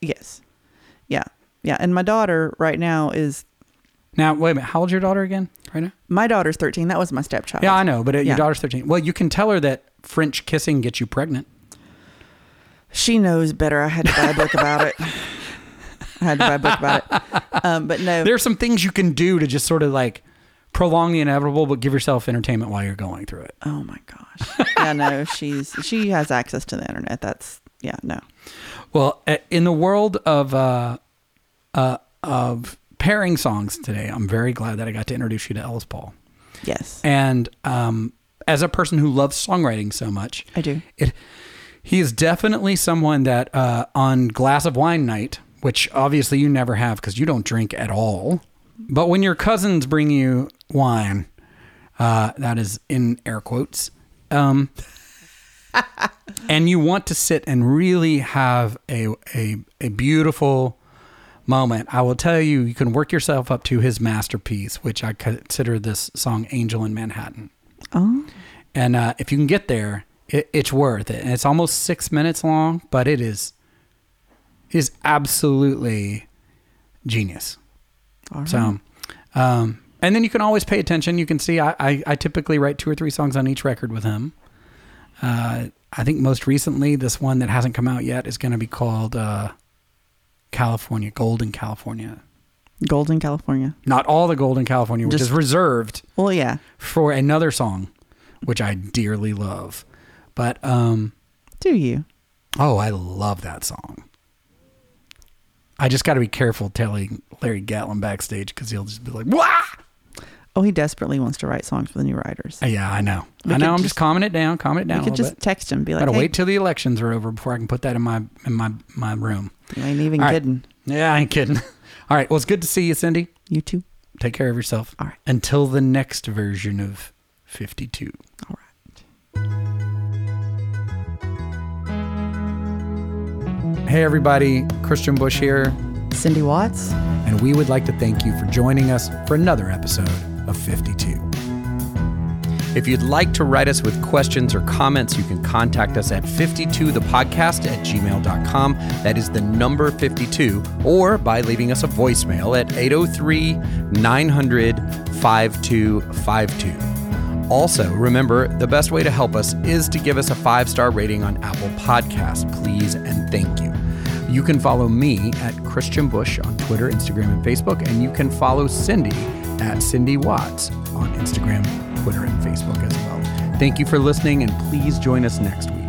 [SPEAKER 2] yes. Yeah. Yeah. And my daughter right now is,
[SPEAKER 1] Now, wait a minute. How old's your daughter again? Right now?
[SPEAKER 2] my daughter's 13. That was my stepchild.
[SPEAKER 1] Yeah, I know, but uh,
[SPEAKER 2] Yeah.
[SPEAKER 1] your daughter's 13. Well, you can tell her that French kissing gets you pregnant.
[SPEAKER 2] She knows better. I had to buy a book about it. I had to buy a book about it. Um, but no,
[SPEAKER 1] There are some things you can do to just sort of like prolong the inevitable, but give yourself entertainment while you're going through it.
[SPEAKER 2] Oh my gosh. Yeah, no, she's she has access to the internet. That's yeah, no.
[SPEAKER 1] Well, in the world of uh, uh, of pairing songs today, I'm very glad that I got to introduce you to Ellis Paul.
[SPEAKER 2] Yes.
[SPEAKER 1] And um, as a person who loves songwriting so much,
[SPEAKER 2] I do.
[SPEAKER 1] it he is definitely someone that uh, on glass of wine night, which obviously you never have because you don't drink at all. But when your cousins bring you wine, uh, that is in air quotes, um, (laughs) and you want to sit and really have a, a a beautiful moment, I will tell you, you can work yourself up to his masterpiece, which I consider this song "Angel in Manhattan."
[SPEAKER 2] Oh.
[SPEAKER 1] And uh, if you can get there, it, it's worth it. And it's almost six minutes long, but it is is absolutely genius.
[SPEAKER 2] All right.
[SPEAKER 1] So, um, and then you can always pay attention. You can see I, I, I typically write two or three songs on each record with him. Uh, I think most recently, this one that hasn't come out yet is going to be called uh, California, Golden California.
[SPEAKER 2] Golden California.
[SPEAKER 1] Not all the Golden California, which
[SPEAKER 2] Just-
[SPEAKER 1] is reserved
[SPEAKER 2] Well, yeah.
[SPEAKER 1] for another song, which I dearly love. But um,
[SPEAKER 2] Do you?
[SPEAKER 1] oh, I love that song.
[SPEAKER 4] I just got to be careful telling Larry Gatlin backstage because he'll just be like, "Wah!"
[SPEAKER 2] Oh, he desperately wants to write songs for the new writers.
[SPEAKER 4] Uh, yeah, I know.
[SPEAKER 2] We
[SPEAKER 4] I know. I'm just
[SPEAKER 2] just-
[SPEAKER 4] calming it down, calming it down
[SPEAKER 2] You
[SPEAKER 4] a
[SPEAKER 2] could just
[SPEAKER 4] bit.
[SPEAKER 2] text him, be like,
[SPEAKER 4] Gotta
[SPEAKER 2] hey,
[SPEAKER 4] wait till the elections are over before I can put that in my in my my room.
[SPEAKER 2] you ain't even
[SPEAKER 4] All right.
[SPEAKER 2] kidding.
[SPEAKER 4] Yeah, I ain't kidding. (laughs) All right. Well, it's good to see you, Cindy.
[SPEAKER 2] You too.
[SPEAKER 4] Take care of yourself.
[SPEAKER 2] All right.
[SPEAKER 4] Until the next version of 52.
[SPEAKER 2] All right.
[SPEAKER 4] Hey, everybody. Kristian Bush here.
[SPEAKER 2] Cindy Watts.
[SPEAKER 4] and we would like to thank you for joining us for another episode of 52.
[SPEAKER 1] If you'd like to write us with questions or comments, you can contact us at 52thepodcast at gmail.com. That is the number 52, or by leaving us a voicemail at 803 900 5252. Also, remember the best way to help us is to give us a five star rating on Apple Podcasts, please, and thank you. You can follow me at Kristian Bush on Twitter, Instagram, and Facebook, and you can follow Cindy at Cindy Watts on Instagram, Twitter, and Facebook as well. Thank you for listening, and please join us next week.